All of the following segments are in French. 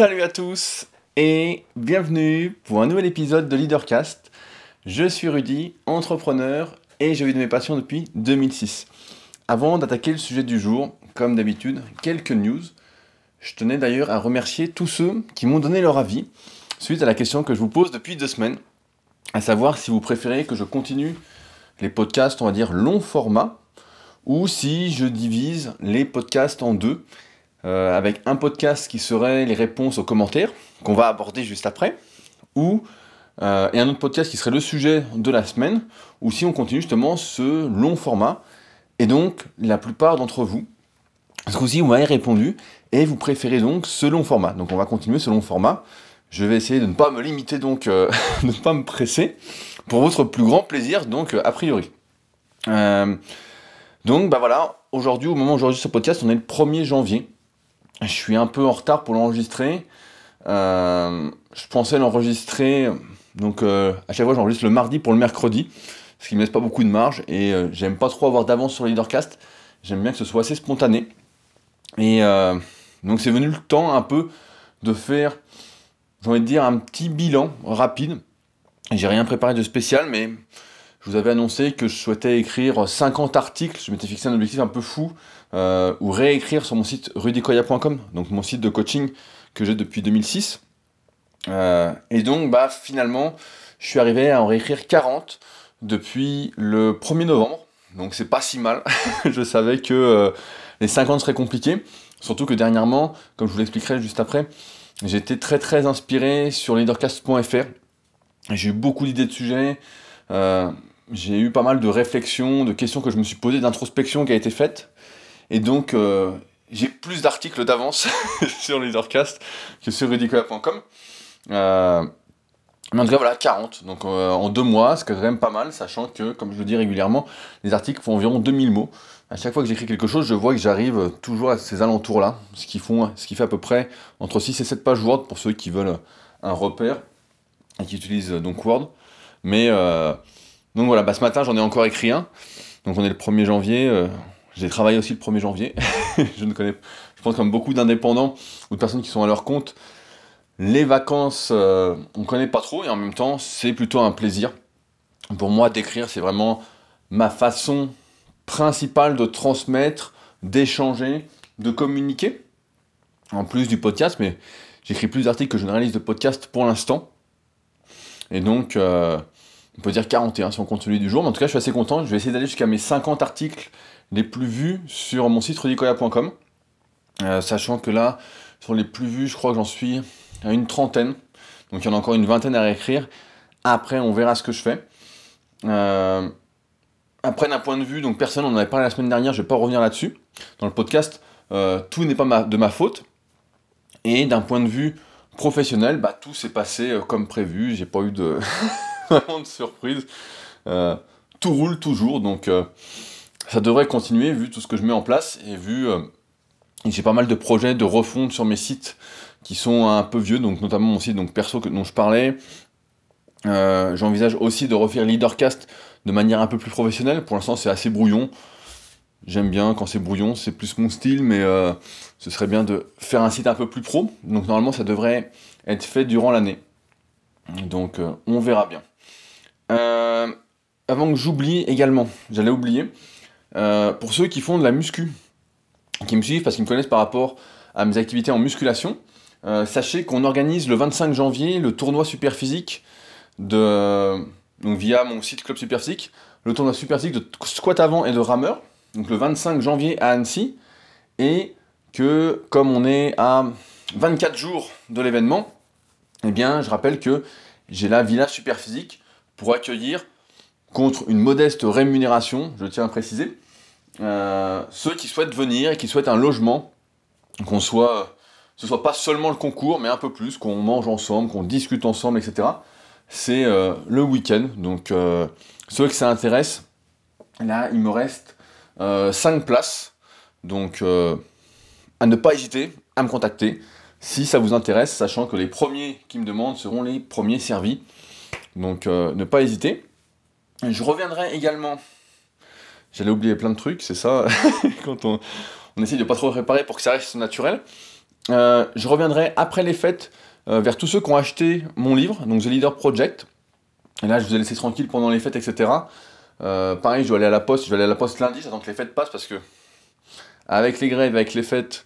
Salut à tous et bienvenue pour un nouvel épisode de Leadercast. Je suis Rudy, entrepreneur et je vis de mes passions depuis 2006. Avant d'attaquer le sujet du jour, comme d'habitude, quelques news. Je tenais d'ailleurs à remercier tous ceux qui m'ont donné leur avis suite à la question que je vous pose depuis deux semaines, à savoir si vous préférez que je continue les podcasts, on va dire, long format, ou si je divise les podcasts en deux, euh, avec un podcast qui serait les réponses aux commentaires, qu'on va aborder juste après, ou euh, et un autre podcast qui serait le sujet de la semaine, ou si on continue justement ce long format. Et donc, la plupart d'entre vous, ce coup-ci, vous m'avez répondu, et vous préférez donc ce long format. Donc on va continuer ce long format. Je vais essayer de ne pas me limiter, donc euh, de ne pas me presser, pour votre plus grand plaisir, donc a priori. donc bah voilà, aujourd'hui, au moment où j'enregistre ce podcast, on est le 1er janvier. Je suis un peu en retard pour l'enregistrer. Euh, je pensais l'enregistrer, donc euh, à chaque fois j'enregistre le mardi pour le mercredi, ce qui me laisse pas beaucoup de marge et euh, j'aime pas trop avoir d'avance sur le leadercast. J'aime bien que ce soit assez spontané. Et donc c'est venu le temps un peu de faire, j'ai envie de dire, un petit bilan rapide. J'ai rien préparé de spécial, mais je vous avais annoncé que je souhaitais écrire 50 articles. Je m'étais fixé un objectif un peu fou, euh, ou réécrire sur mon site rudicoya.com, donc mon site de coaching que j'ai depuis 2006. Euh, et donc, bah, finalement, je suis arrivé à en réécrire 40 depuis le 1er novembre. Donc, c'est pas si mal. je savais que euh, les 50 seraient compliqués. Surtout que dernièrement, comme je vous l'expliquerai juste après, j'étais très très inspiré sur leadercast.fr. J'ai eu beaucoup d'idées de sujets. j'ai eu pas mal de réflexions, de questions que je me suis posées, d'introspection qui a été faite. Et donc, euh, j'ai plus d'articles d'avance sur Leadercast que sur rudicola.com. Euh, mais en tout cas, voilà, 40. Donc euh, en deux mois, ce qui est quand même pas mal, sachant que, comme je le dis régulièrement, les articles font environ 2000 mots. À chaque fois que j'écris quelque chose, je vois que j'arrive toujours à ces alentours-là, ce qui, ce qui fait à peu près entre 6 et 7 pages Word pour ceux qui veulent un repère et qui utilisent donc Word. Mais donc voilà, bah, ce matin j'en ai encore écrit un. Donc on est le 1er janvier, j'ai travaillé aussi le 1er janvier. je ne connais, je pense comme beaucoup d'indépendants ou de personnes qui sont à leur compte, les vacances, euh, on ne connaît pas trop et en même temps, c'est plutôt un plaisir. Pour moi, d'écrire, c'est vraiment ma façon principale de transmettre, d'échanger, de communiquer. En plus du podcast, mais j'écris plus d'articles que je ne réalise de podcast pour l'instant. Et donc, euh, on peut dire 41 si on compte celui du jour. Mais en tout cas, je suis assez content. Je vais essayer d'aller jusqu'à mes 50 articles les plus vus sur mon site rudicoya.com. Euh, sachant que là, sur les plus vus, je crois que j'en suis à une trentaine. Donc il y en a encore une vingtaine à réécrire. Après, on verra ce que je fais. Euh, après, d'un point de vue, donc personne, on en avait parlé la semaine dernière, je ne vais pas revenir là-dessus. Dans le podcast, euh, tout n'est pas de ma faute. Et d'un point de vue professionnel, bah, tout s'est passé comme prévu. J'ai pas eu de vraiment de surprise. tout roule toujours, donc ça devrait continuer vu tout ce que je mets en place et vu euh, j'ai pas mal de projets de refonte sur mes sites qui sont un peu vieux, donc notamment mon site donc perso dont je parlais. Euh, j'envisage aussi de refaire Leadercast de manière un peu plus professionnelle. Pour l'instant, c'est assez brouillon. J'aime bien quand c'est brouillon, c'est plus mon style, mais euh, ce serait bien de faire un site un peu plus pro. Donc normalement, ça devrait être fait durant l'année. Donc on verra bien. avant que j'oublie également, j'allais oublier, euh, pour ceux qui font de la muscu, qui me suivent parce qu'ils me connaissent par rapport à mes activités en musculation, euh, sachez qu'on organise le 25 janvier le tournoi super physique de, donc via mon site Club Super Physique, le tournoi super physique de squat avant et de rameur, donc le 25 janvier à Annecy, et que comme on est à 24 jours de l'événement, eh bien je rappelle que j'ai la Villa Super Physique pour accueillir contre une modeste rémunération, je tiens à préciser, euh, ceux qui souhaitent venir et qui souhaitent un logement, qu'on soit, ce soit pas seulement le concours, mais un peu plus, qu'on mange ensemble, qu'on discute ensemble, etc. C'est euh, le week-end. Donc, euh, ceux que ça intéresse, là, il me reste 5 places. Donc, à ne pas hésiter à me contacter si ça vous intéresse, sachant que les premiers qui me demandent seront les premiers servis. Donc, ne pas hésiter. Je reviendrai également. J'allais oublier plein de trucs, c'est ça, quand on, essaye de pas trop réparer pour que ça reste naturel. je reviendrai après les fêtes vers tous ceux qui ont acheté mon livre, donc The Leader Project. Et là, je vous ai laissé tranquille pendant les fêtes, etc. pareil, je dois aller à la poste, je vais aller à la poste lundi, j'attends que les fêtes passent parce que avec les grèves, avec les fêtes,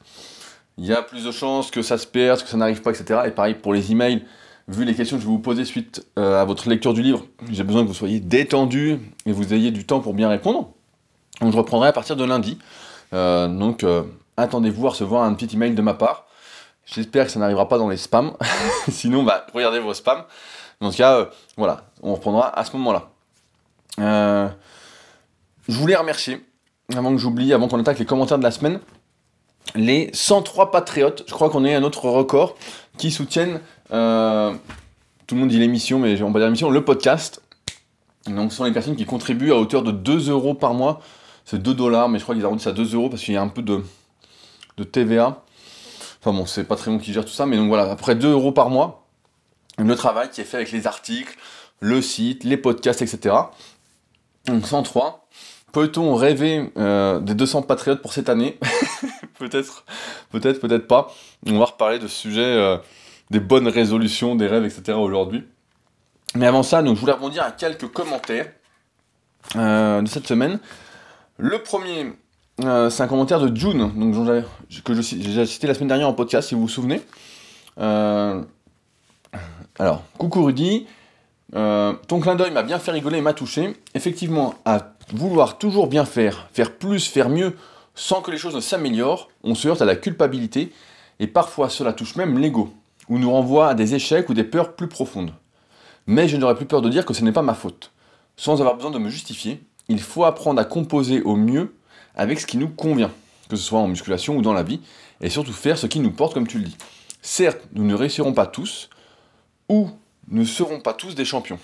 il y a plus de chances que ça se perde, que ça n'arrive pas, etc. Et pareil pour les emails, vu les questions que je vais vous poser suite euh, à votre lecture du livre, j'ai besoin que vous soyez détendu et vous ayez du temps pour bien répondre. Donc je reprendrai à partir de lundi. Euh, donc euh, attendez-vous à recevoir un petit email de ma part. J'espère que ça n'arrivera pas dans les spams. Sinon, bah, regardez vos spams. Dans ce cas, voilà, on reprendra à ce moment-là. je voulais remercier, avant que j'oublie, avant qu'on attaque les commentaires de la semaine, les 103 patriotes, je crois qu'on est à notre record, qui soutiennent, euh, tout le monde dit l'émission, mais on va dire l'émission, le podcast. Donc ce sont les personnes qui contribuent à hauteur de 2 euros par mois. C'est 2 dollars, mais je crois qu'ils arrondissent à 2 euros parce qu'il y a un peu de, de TVA. Enfin bon, c'est pas très bon qui gère tout ça, mais donc voilà, après 2 euros par mois, le travail qui est fait avec les articles, le site, les podcasts, etc. Donc 103. Peut-on rêver euh, des 200 patriotes pour cette année? Peut-être, peut-être, peut-être pas. On va reparler de ce sujet euh, des bonnes résolutions, des rêves, etc. aujourd'hui. Mais avant ça, donc, je voulais rebondir à quelques commentaires euh, de cette semaine. Le premier, c'est un commentaire de June, que j'ai cité la semaine dernière en podcast, si vous vous souvenez. alors, coucou Rudy, ton clin d'œil m'a bien fait rigoler et m'a touché. Effectivement, à vouloir toujours bien faire, faire plus, faire mieux, sans que les choses ne s'améliorent, on se heurte à la culpabilité, et parfois cela touche même l'ego, ou nous renvoie à des échecs ou des peurs plus profondes. Mais je n'aurais plus peur de dire que ce n'est pas ma faute. Sans avoir besoin de me justifier, il faut apprendre à composer au mieux avec ce qui nous convient, que ce soit en musculation ou dans la vie, et surtout faire ce qui nous porte comme tu le dis. Certes, nous ne réussirons pas tous, ou ne serons pas tous des champions,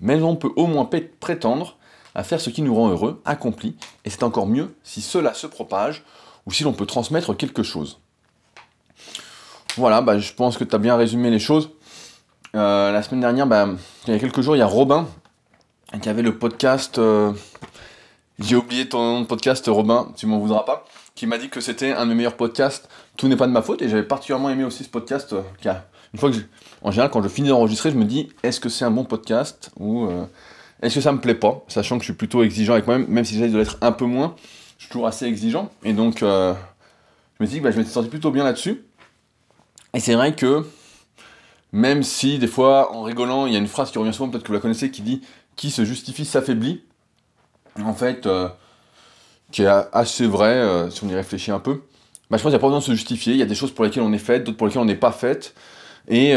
mais on peut au moins prétendre à faire ce qui nous rend heureux, accompli, et c'est encore mieux si cela se propage ou si l'on peut transmettre quelque chose. Voilà, bah, je pense que tu as bien résumé les choses. Euh, la semaine dernière, bah, il y a quelques jours, il y a Robin qui avait le podcast. Euh, j'ai oublié ton nom de podcast, Robin, tu m'en voudras pas, qui m'a dit que c'était un des meilleurs podcasts. Tout n'est pas de ma faute, et j'avais particulièrement aimé aussi ce podcast. Euh, une fois que en général, quand je finis d'enregistrer, je me dis est-ce que c'est un bon podcast ou est-ce que ça me plaît pas? Sachant que je suis plutôt exigeant avec moi-même, même si j'essaie de l'être un peu moins, je suis toujours assez exigeant. Et donc, je me dis que bah, je m'étais senti plutôt bien là-dessus. Et c'est vrai que, même si des fois, en rigolant, il y a une phrase qui revient souvent, peut-être que vous la connaissez, qui dit Qui se justifie s'affaiblit. En fait, euh, qui est assez vrai, euh, si on y réfléchit un peu. Bah, je pense qu'il n'y a pas besoin de se justifier. Il y a des choses pour lesquelles on est fait, d'autres pour lesquelles on n'est pas fait. Et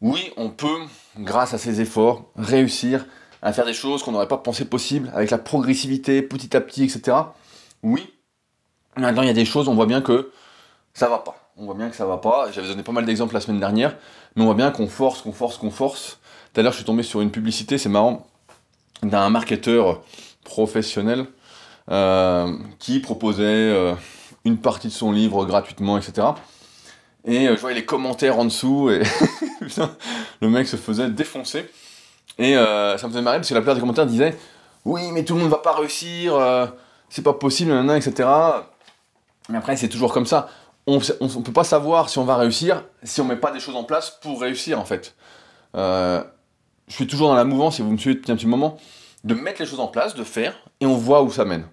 oui, on peut, grâce à ses efforts, réussir à faire des choses qu'on n'aurait pas pensé possible, avec la progressivité, petit à petit, etc. Oui. Maintenant, il y a des choses, on voit bien que ça va pas. On voit bien que ça va pas. J'avais donné pas mal d'exemples la semaine dernière, mais on voit bien qu'on force, qu'on force, qu'on force. Tout à l'heure, je suis tombé sur une publicité, c'est marrant, d'un marketeur professionnel euh, qui proposait euh, une partie de son livre gratuitement, etc. Et euh, je voyais les commentaires en dessous, et le mec se faisait défoncer. Et ça me faisait marrer parce que la plupart des commentaires disaient Oui, mais tout le monde va pas réussir, c'est pas possible, etc. Mais après, c'est toujours comme ça. On ne peut pas savoir si on va réussir si on met pas des choses en place pour réussir, en fait. Euh, je suis toujours dans la mouvance, si vous me suivez depuis un petit moment, de mettre les choses en place, de faire, et on voit où ça mène.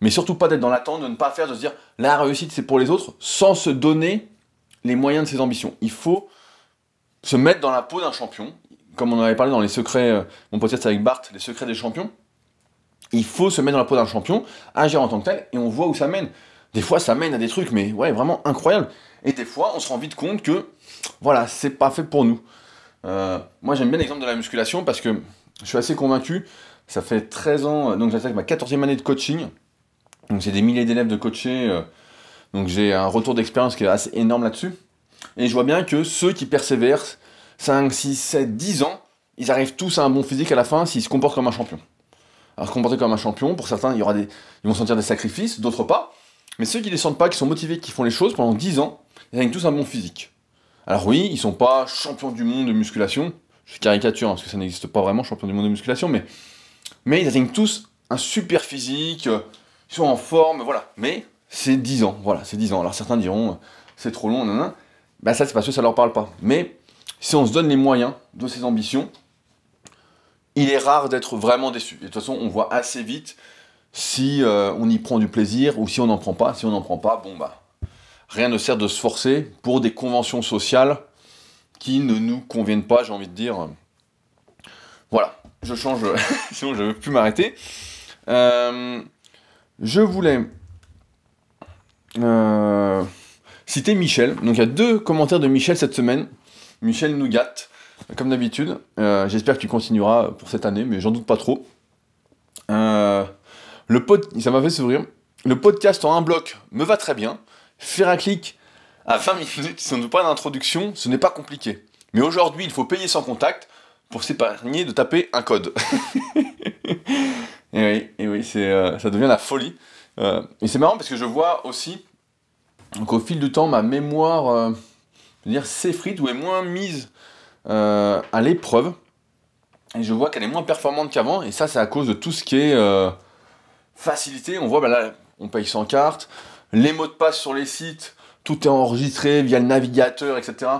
Mais surtout pas d'être dans l'attente, de ne pas faire, de se dire la réussite c'est pour les autres, sans se donner les moyens de ses ambitions. Il faut se mettre dans la peau d'un champion, comme on avait parlé dans les secrets, euh, mon podcast avec Bart, les secrets des champions, il faut se mettre dans la peau d'un champion, agir en tant que tel, et on voit où ça mène. Des fois, ça mène à des trucs, mais ouais, vraiment incroyables. Et des fois, on se rend vite compte que, voilà, c'est pas fait pour nous. Euh, moi, j'aime bien l'exemple de la musculation parce que je suis assez convaincu. Ça fait 13 ans, euh, donc j'attaque ma 14e année de coaching. Donc, c'est des milliers d'élèves de coachés. donc, j'ai un retour d'expérience qui est assez énorme là-dessus. Et je vois bien que ceux qui persévèrent, 5, 6, 7, 10 ans, ils arrivent tous à un bon physique à la fin s'ils se comportent comme un champion. Alors se comporter comme un champion, pour certains, il y aura des, ils vont sentir des sacrifices, d'autres pas. Mais ceux qui ne sentent pas, qui sont motivés, qui font les choses pendant 10 ans, ils gagnent tous un bon physique. Alors oui, ils sont pas champions du monde de musculation, je caricature hein, parce que ça n'existe pas vraiment, champion du monde de musculation, mais, mais ils atteignent tous un super physique, ils sont en forme, voilà. Mais c'est 10 ans, voilà, c'est 10 ans. Alors certains diront, c'est trop long, nan, bah ça c'est parce que ça leur parle pas. Mais si on se donne les moyens de ses ambitions, il est rare d'être vraiment déçu. De toute façon, on voit assez vite si euh, on y prend du plaisir ou si on n'en prend pas. Si on n'en prend pas, bon bah, rien ne sert de se forcer pour des conventions sociales qui ne nous conviennent pas, j'ai envie de dire. Voilà, je change, sinon je ne veux plus m'arrêter. Euh, je voulais euh, citer Michel. Donc il y a deux commentaires de Michel cette semaine. Michel Nougat, comme d'habitude. J'espère que tu continueras pour cette année, mais j'en doute pas trop. Le. Ça m'a fait. Le podcast en un bloc me va très bien. Faire un clic à 20 minutes, si on ne pas d'introduction, ce n'est pas compliqué. Mais aujourd'hui, il faut payer sans contact pour s'épargner de taper un code. et oui, euh, ça devient la folie. Euh, et c'est marrant parce que je vois aussi qu'au fil du temps, ma mémoire euh, s'effrite ou est moins mise à l'épreuve. Et je vois qu'elle est moins performante qu'avant. Et ça, c'est à cause de tout ce qui est facilité. On voit, bah là, on paye sans carte. Les mots de passe sur les sites, tout est enregistré via le navigateur, etc.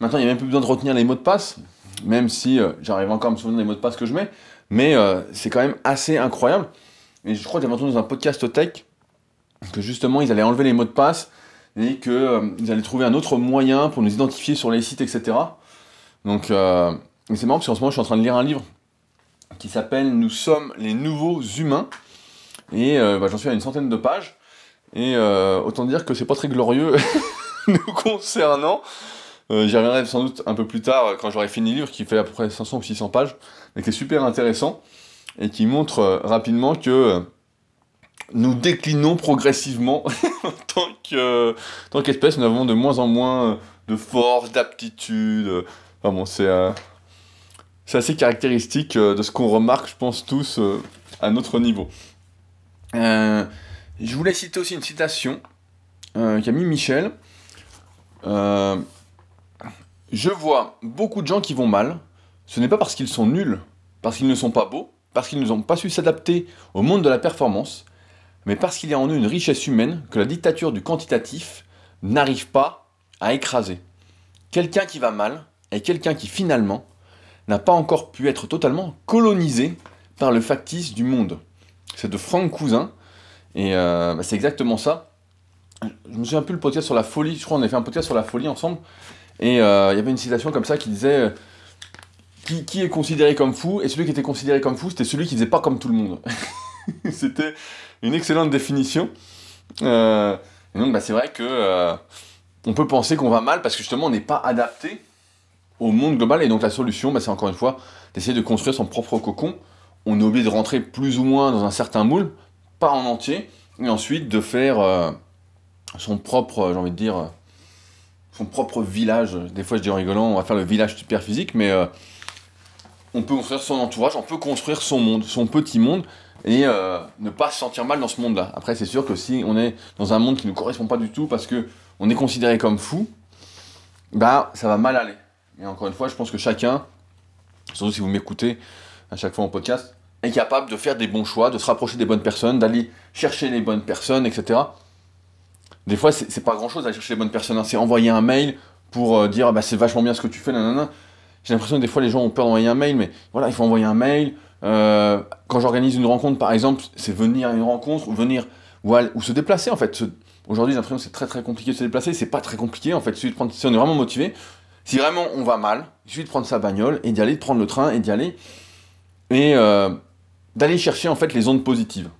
Maintenant, il n'y a même plus besoin de retenir les mots de passe même si euh, j'arrive encore à me souvenir des mots de passe que je mets, mais euh, c'est quand même assez incroyable. Et je crois que j'avais entendu dans un podcast tech que justement ils allaient enlever les mots de passe et qu'ils euh, allaient trouver un autre moyen pour nous identifier sur les sites, etc. Donc c'est marrant parce qu'en ce moment je suis en train de lire un livre qui s'appelle Nous sommes les nouveaux humains et bah, j'en suis à une centaine de pages et autant dire que c'est pas très glorieux nous concernant euh, j'y reviendrai sans doute un peu plus tard euh, quand j'aurai fini le livre qui fait à peu près 500 ou 600 pages, mais qui est super intéressant et qui montre euh, rapidement que nous déclinons progressivement en tant qu'espèce, nous avons de moins en moins de force, d'aptitude. Bon, c'est assez caractéristique de ce qu'on remarque, je pense, tous à notre niveau. Je voulais citer aussi une citation qu'a mis Michel. Je vois beaucoup de gens qui vont mal. Ce n'est pas parce qu'ils sont nuls, parce qu'ils ne sont pas beaux, parce qu'ils n'ont pas su s'adapter au monde de la performance, mais parce qu'il y a en eux une richesse humaine que la dictature du quantitatif n'arrive pas à écraser. Quelqu'un qui va mal est quelqu'un qui finalement n'a pas encore pu être totalement colonisé par le factice du monde. C'est de Franck Cousin, et euh, bah, c'est exactement ça. Je me souviens plus le podcast sur la folie, je crois qu'on a fait un podcast sur la folie ensemble, et euh, il y avait une citation comme ça qui disait euh, qui, est considéré comme fou? Et celui qui était considéré comme fou, c'était celui qui faisait pas comme tout le monde. c'était une excellente définition. Et donc, bah, c'est vrai que on peut penser qu'on va mal parce que justement, on n'est pas adapté au monde global. Et donc, la solution, bah, c'est encore une fois d'essayer de construire son propre cocon. On est obligé de rentrer plus ou moins dans un certain moule, pas en entier, et ensuite de faire son propre, j'ai envie de dire, son propre village. Des fois, je dis en rigolant, on va faire le village super physique, mais euh, on peut construire son entourage, on peut construire son monde, son petit monde, et euh, ne pas se sentir mal dans ce monde-là. Après, c'est sûr que si on est dans un monde qui ne correspond pas du tout parce que on est considéré comme fou, bah ça va mal aller. Et encore une fois, je pense que chacun, surtout si vous m'écoutez à chaque fois en podcast, est capable de faire des bons choix, de se rapprocher des bonnes personnes, d'aller chercher les bonnes personnes, etc. Des fois, c'est pas grand chose à chercher les bonnes personnes. Hein. C'est envoyer un mail pour euh, dire bah, c'est vachement bien ce que tu fais, nanana. J'ai l'impression que des fois les gens ont peur d'envoyer un mail, mais voilà, il faut envoyer un mail. Euh, quand j'organise une rencontre, par exemple, c'est venir à une rencontre ou venir ou, se déplacer en fait. Aujourd'hui, j'ai l'impression que c'est très très compliqué de se déplacer. C'est pas très compliqué en fait. si on est vraiment motivé, si vraiment on va mal, il suffit de prendre sa bagnole et d'y aller, de prendre le train et d'y aller et euh, d'aller chercher en fait les ondes positives,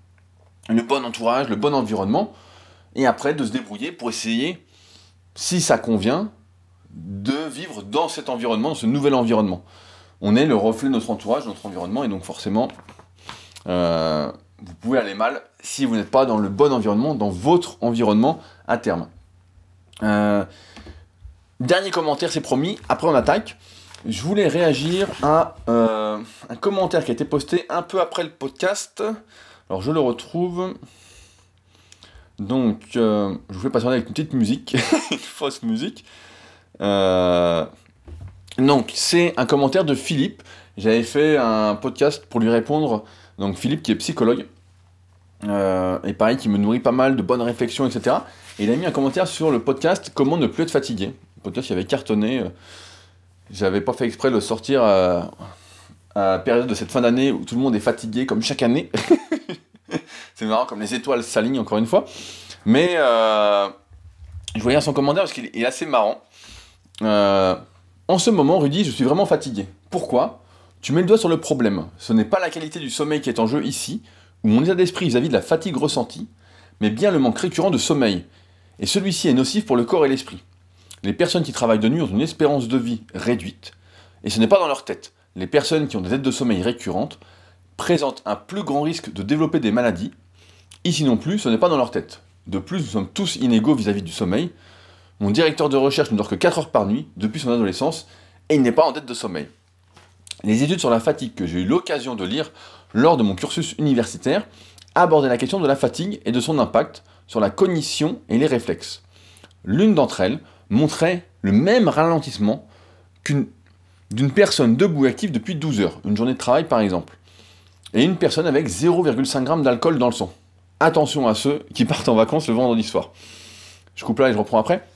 le bon entourage, le bon environnement et après de se débrouiller pour essayer, si ça convient, de vivre dans cet environnement, dans ce nouvel environnement. On est le reflet de notre entourage, de notre environnement, et donc forcément, euh, vous pouvez aller mal si vous n'êtes pas dans le bon environnement, dans votre environnement à terme. Euh, dernier commentaire, c'est promis, après on attaque. Je voulais réagir à euh, un commentaire qui a été posté un peu après le podcast. Alors je le retrouve. Donc, euh, je vous fais patienter avec une petite musique, une fausse musique. Euh, donc, c'est un commentaire de Philippe. J'avais fait un podcast pour lui répondre. Donc, Philippe qui est psychologue. et pareil, qui me nourrit pas mal de bonnes réflexions, etc. Et il a mis un commentaire sur le podcast Comment ne plus être fatigué. Le podcast qui avait cartonné. J'avais pas fait exprès de le sortir à, la période de cette fin d'année où tout le monde est fatigué, comme chaque année. c'est marrant, comme les étoiles s'alignent encore une fois. Mais euh, je voyais son commentaire parce qu'il est assez marrant. Euh, en ce moment, Rudy, je suis vraiment fatigué. Pourquoi? Tu mets le doigt sur le problème. Ce n'est pas la qualité du sommeil qui est en jeu ici, ou mon état d'esprit vis-à-vis de la fatigue ressentie, mais bien le manque récurrent de sommeil. Et celui-ci est nocif pour le corps et l'esprit. Les personnes qui travaillent de nuit ont une espérance de vie réduite, et ce n'est pas dans leur tête. Les personnes qui ont des aides de sommeil récurrentes présentent un plus grand risque de développer des maladies. Ici non plus, ce n'est pas dans leur tête. De plus, nous sommes tous inégaux vis-à-vis du sommeil. Mon directeur de recherche ne dort que 4 heures par nuit depuis son adolescence et il n'est pas en dette de sommeil. Les études sur la fatigue que j'ai eu l'occasion de lire lors de mon cursus universitaire abordaient la question de la fatigue et de son impact sur la cognition et les réflexes. L'une d'entre elles montrait le même ralentissement d'une personne debout et active depuis 12 heures, une journée de travail par exemple, et une personne avec 0,5 g d'alcool dans le sang. Attention à ceux qui partent en vacances le vendredi soir. Je coupe là et je reprends après.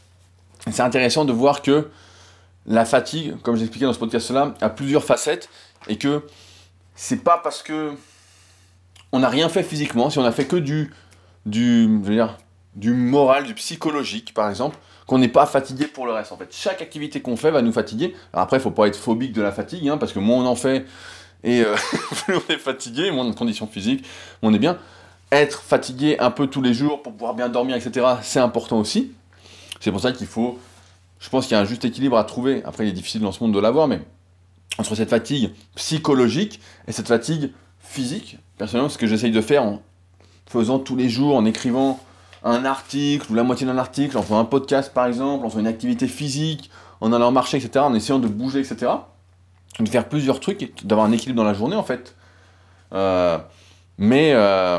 C'est intéressant de voir que la fatigue, comme j'expliquais dans ce podcast-là, a plusieurs facettes et que c'est pas parce que on n'a rien fait physiquement, si on a fait que du, du, je veux dire, du moral, du psychologique par exemple, qu'on n'est pas fatigué pour le reste. En fait, chaque activité qu'on fait va nous fatiguer. Après, il faut pas être phobique de la fatigue, hein, parce que moins on en fait et euh, plus on est fatigué, moins notre condition physique, on est bien. Être fatigué un peu tous les jours pour pouvoir bien dormir, etc., c'est important aussi. C'est pour ça qu'il faut, je pense qu'il y a un juste équilibre à trouver. Après, il est difficile dans ce monde de l'avoir, mais entre cette fatigue psychologique et cette fatigue physique, personnellement, ce que j'essaye de faire en faisant tous les jours, en écrivant un article ou la moitié d'un article, en faisant un podcast par exemple, en faisant une activité physique, en allant marcher, etc., en essayant de bouger, etc., de faire plusieurs trucs, d'avoir un équilibre dans la journée en fait. Euh, mais euh,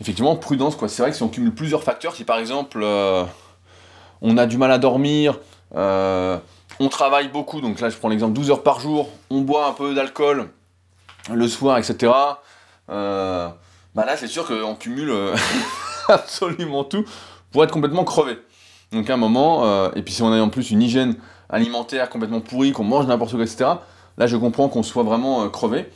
effectivement, prudence quoi. C'est vrai que si on cumule plusieurs facteurs, si par exemple euh, on a du mal à dormir, on travaille beaucoup, donc là je prends l'exemple 12 heures par jour, on boit un peu d'alcool le soir, etc. bah là c'est sûr qu'on cumule absolument tout pour être complètement crevé. Donc à un moment, euh, et puis si on a en plus une hygiène alimentaire complètement pourrie, qu'on mange n'importe quoi, etc., là je comprends qu'on soit vraiment euh, crevé.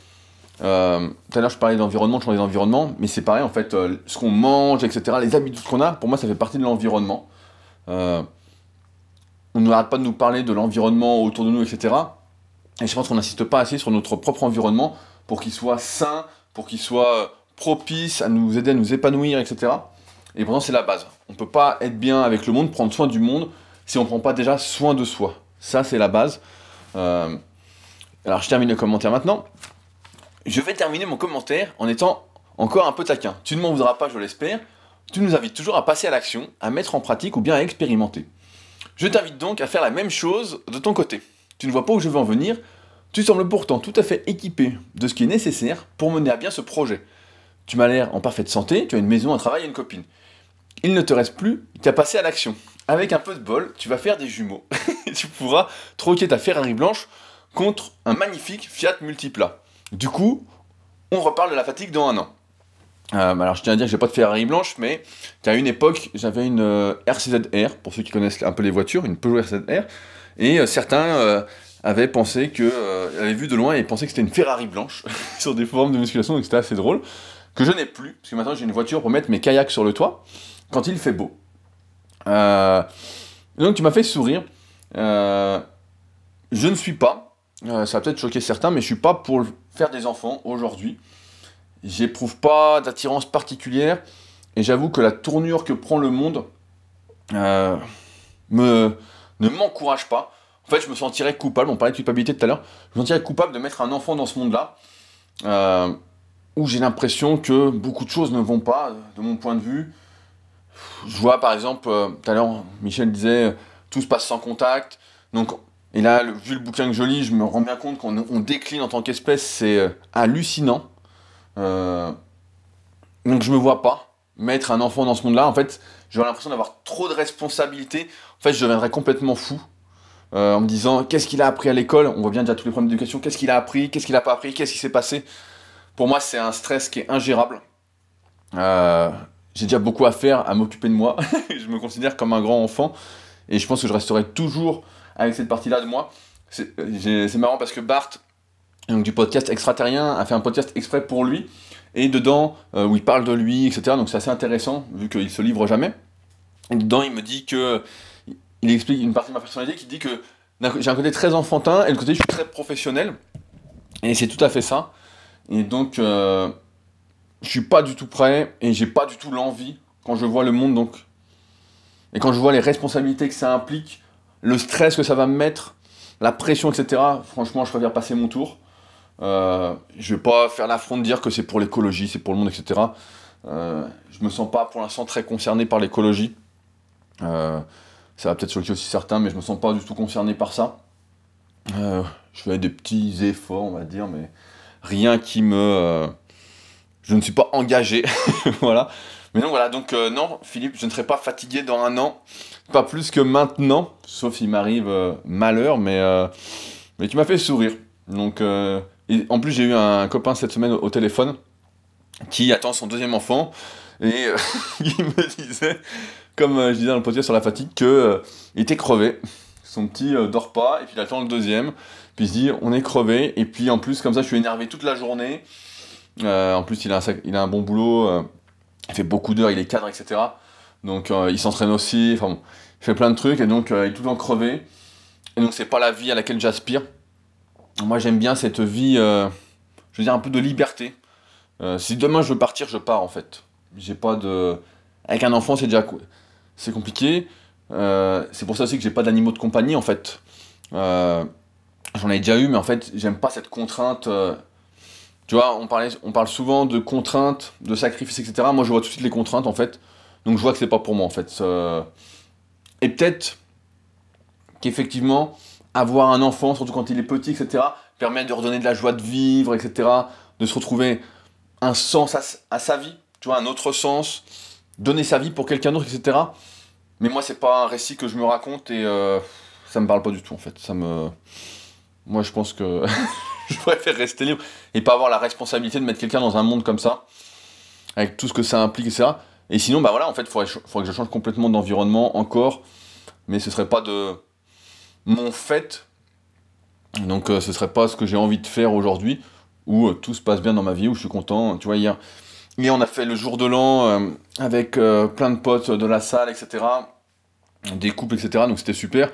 Euh, tout à l'heure je parlais d'environnement, je parlais d'environnement, mais c'est pareil en fait, ce qu'on mange, etc., les habitudes qu'on a, pour moi ça fait partie de l'environnement. on n'arrête pas de nous parler de l'environnement autour de nous, etc. Et je pense qu'on n'insiste pas assez sur notre propre environnement pour qu'il soit sain, pour qu'il soit propice à nous aider à nous épanouir, etc. Et pourtant, c'est la base. On ne peut pas être bien avec le monde, prendre soin du monde, si on ne prend pas déjà soin de soi. Ça, c'est la base. Euh, alors, je termine le commentaire maintenant. Je vais terminer mon commentaire en étant encore un peu taquin. Tu ne m'en voudras pas, je l'espère. Tu nous invites toujours à passer à l'action, à mettre en pratique ou bien à expérimenter. Je t'invite donc à faire la même chose de ton côté. Tu ne vois pas où je veux en venir. Tu sembles pourtant tout à fait équipé de ce qui est nécessaire pour mener à bien ce projet. Tu m'as l'air en parfaite santé, tu as une maison, un travail et une copine il ne te reste plus qu'à passer à l'action. Avec un peu de bol, tu vas faire des jumeaux. tu pourras troquer ta Ferrari blanche contre un magnifique Fiat Multipla. Du coup, on reparle de la fatigue dans un an. Euh, alors je tiens à dire que j'ai pas de Ferrari blanche, mais qu'à une époque j'avais une euh, RCZR, pour ceux qui connaissent un peu les voitures, une Peugeot RCZR, et euh, certains avaient pensé que, avaient vu de loin et pensaient que c'était une Ferrari blanche sur des formes de musculation, donc c'était assez drôle, que je n'ai plus, parce que maintenant j'ai une voiture pour mettre mes kayaks sur le toit, quand il fait beau. Euh, donc tu m'as fait sourire. Euh, je ne suis pas, euh, ça va peut-être choquer certains, mais je suis pas pour faire des enfants aujourd'hui. J'éprouve pas d'attirance particulière et j'avoue que la tournure que prend le monde me, ne m'encourage pas. En fait, je me sentirais coupable, on parlait de culpabilité tout à l'heure, je me sentirais coupable de mettre un enfant dans ce monde-là, où j'ai l'impression que beaucoup de choses ne vont pas, de mon point de vue, je vois par exemple, euh, tout à l'heure, Michel disait, tout se passe sans contact. Donc, et là, vu le bouquin que je lis, je me rends bien compte qu'on décline en tant qu'espèce, c'est euh, hallucinant. Euh, donc je me vois pas mettre un enfant dans ce monde-là. En fait, j'aurais l'impression d'avoir trop de responsabilités. En fait, je deviendrais complètement fou. en me disant qu'est-ce qu'il a appris à l'école, on voit bien déjà tous les problèmes d'éducation, qu'est-ce qu'il a appris, qu'est-ce qu'il a pas appris, qu'est-ce qui s'est passé? Pour moi, c'est un stress qui est ingérable. j'ai déjà beaucoup à faire, à m'occuper de moi. je me considère comme un grand enfant et je pense que je resterai toujours avec cette partie-là de moi. C'est marrant parce que Bart, donc, du podcast extraterrien, a fait un podcast exprès pour lui et dedans, où il parle de lui, etc. Donc c'est assez intéressant vu qu'il se livre jamais. Et dedans, il me dit que. Il explique une partie de ma personnalité qui dit que j'ai un côté très enfantin et le côté je suis très professionnel. Et c'est tout à fait ça. Et donc, euh, je suis pas du tout prêt et j'ai pas du tout l'envie quand je vois le monde donc et quand je vois les responsabilités que ça implique, le stress que ça va me mettre, la pression, etc. Franchement, je préfère passer mon tour. Euh, je vais pas faire l'affront de dire que c'est pour l'écologie, c'est pour le monde, etc. Euh, je me sens pas pour l'instant très concerné par l'écologie. Euh, ça va peut-être choquer aussi certains, mais je me sens pas du tout concerné par ça. Euh, je fais des petits efforts, on va dire, mais rien qui me. Euh, je ne suis pas engagé. voilà. Mais non, voilà, donc non, Philippe, je ne serai pas fatigué dans un an. Pas plus que maintenant, sauf s'il m'arrive malheur, mais, mais tu m'as fait sourire. Donc, en plus, j'ai eu un copain cette semaine au téléphone qui attend son deuxième enfant et il me disait comme euh, je disais dans le podcast sur la fatigue, qu'il euh, était crevé. Son petit euh, dort pas, et puis il attend le deuxième. Puis il se dit, on est crevé. Et puis en plus, comme ça, je suis énervé toute la journée. en plus, il a, un, il a un bon boulot. il fait beaucoup d'heures, il est cadre, etc. Donc il s'entraîne aussi. Enfin bon, il fait plein de trucs, et donc il est tout le temps crevé. Et donc c'est pas la vie à laquelle j'aspire. Moi, j'aime bien cette vie, je veux dire, un peu de liberté. si demain je veux partir, je pars en fait. J'ai pas de. Avec un enfant, c'est déjà c'est compliqué. Euh, c'est pour ça aussi que j'ai pas d'animaux de compagnie en fait. Euh, j'en ai déjà eu, mais en fait, j'aime pas cette contrainte. Euh, tu vois, on, parlait, on parle souvent de contraintes, de sacrifices, etc. Moi, je vois tout de suite les contraintes en fait. Donc, je vois que c'est pas pour moi en fait. Et peut-être qu'effectivement, avoir un enfant, surtout quand il est petit, etc., permet de redonner de la joie de vivre, etc., de se retrouver un sens à, à sa vie, tu vois, un autre sens donner sa vie pour quelqu'un d'autre, etc. Mais moi, c'est pas un récit que je me raconte et euh, ça me parle pas du tout en fait. Ça me, moi, je pense que je préfère rester libre et pas avoir la responsabilité de mettre quelqu'un dans un monde comme ça, avec tout ce que ça implique, etc. Et sinon, bah voilà, en fait, il faudrait, que je change complètement d'environnement encore, mais ce serait pas de mon fait. Donc, euh, ce serait pas ce que j'ai envie de faire aujourd'hui, où euh, tout se passe bien dans ma vie, où je suis content. Tu vois, hier, et on a fait le jour de l'an euh, avec euh, plein de potes de la salle, etc. Des couples, etc. Donc c'était super.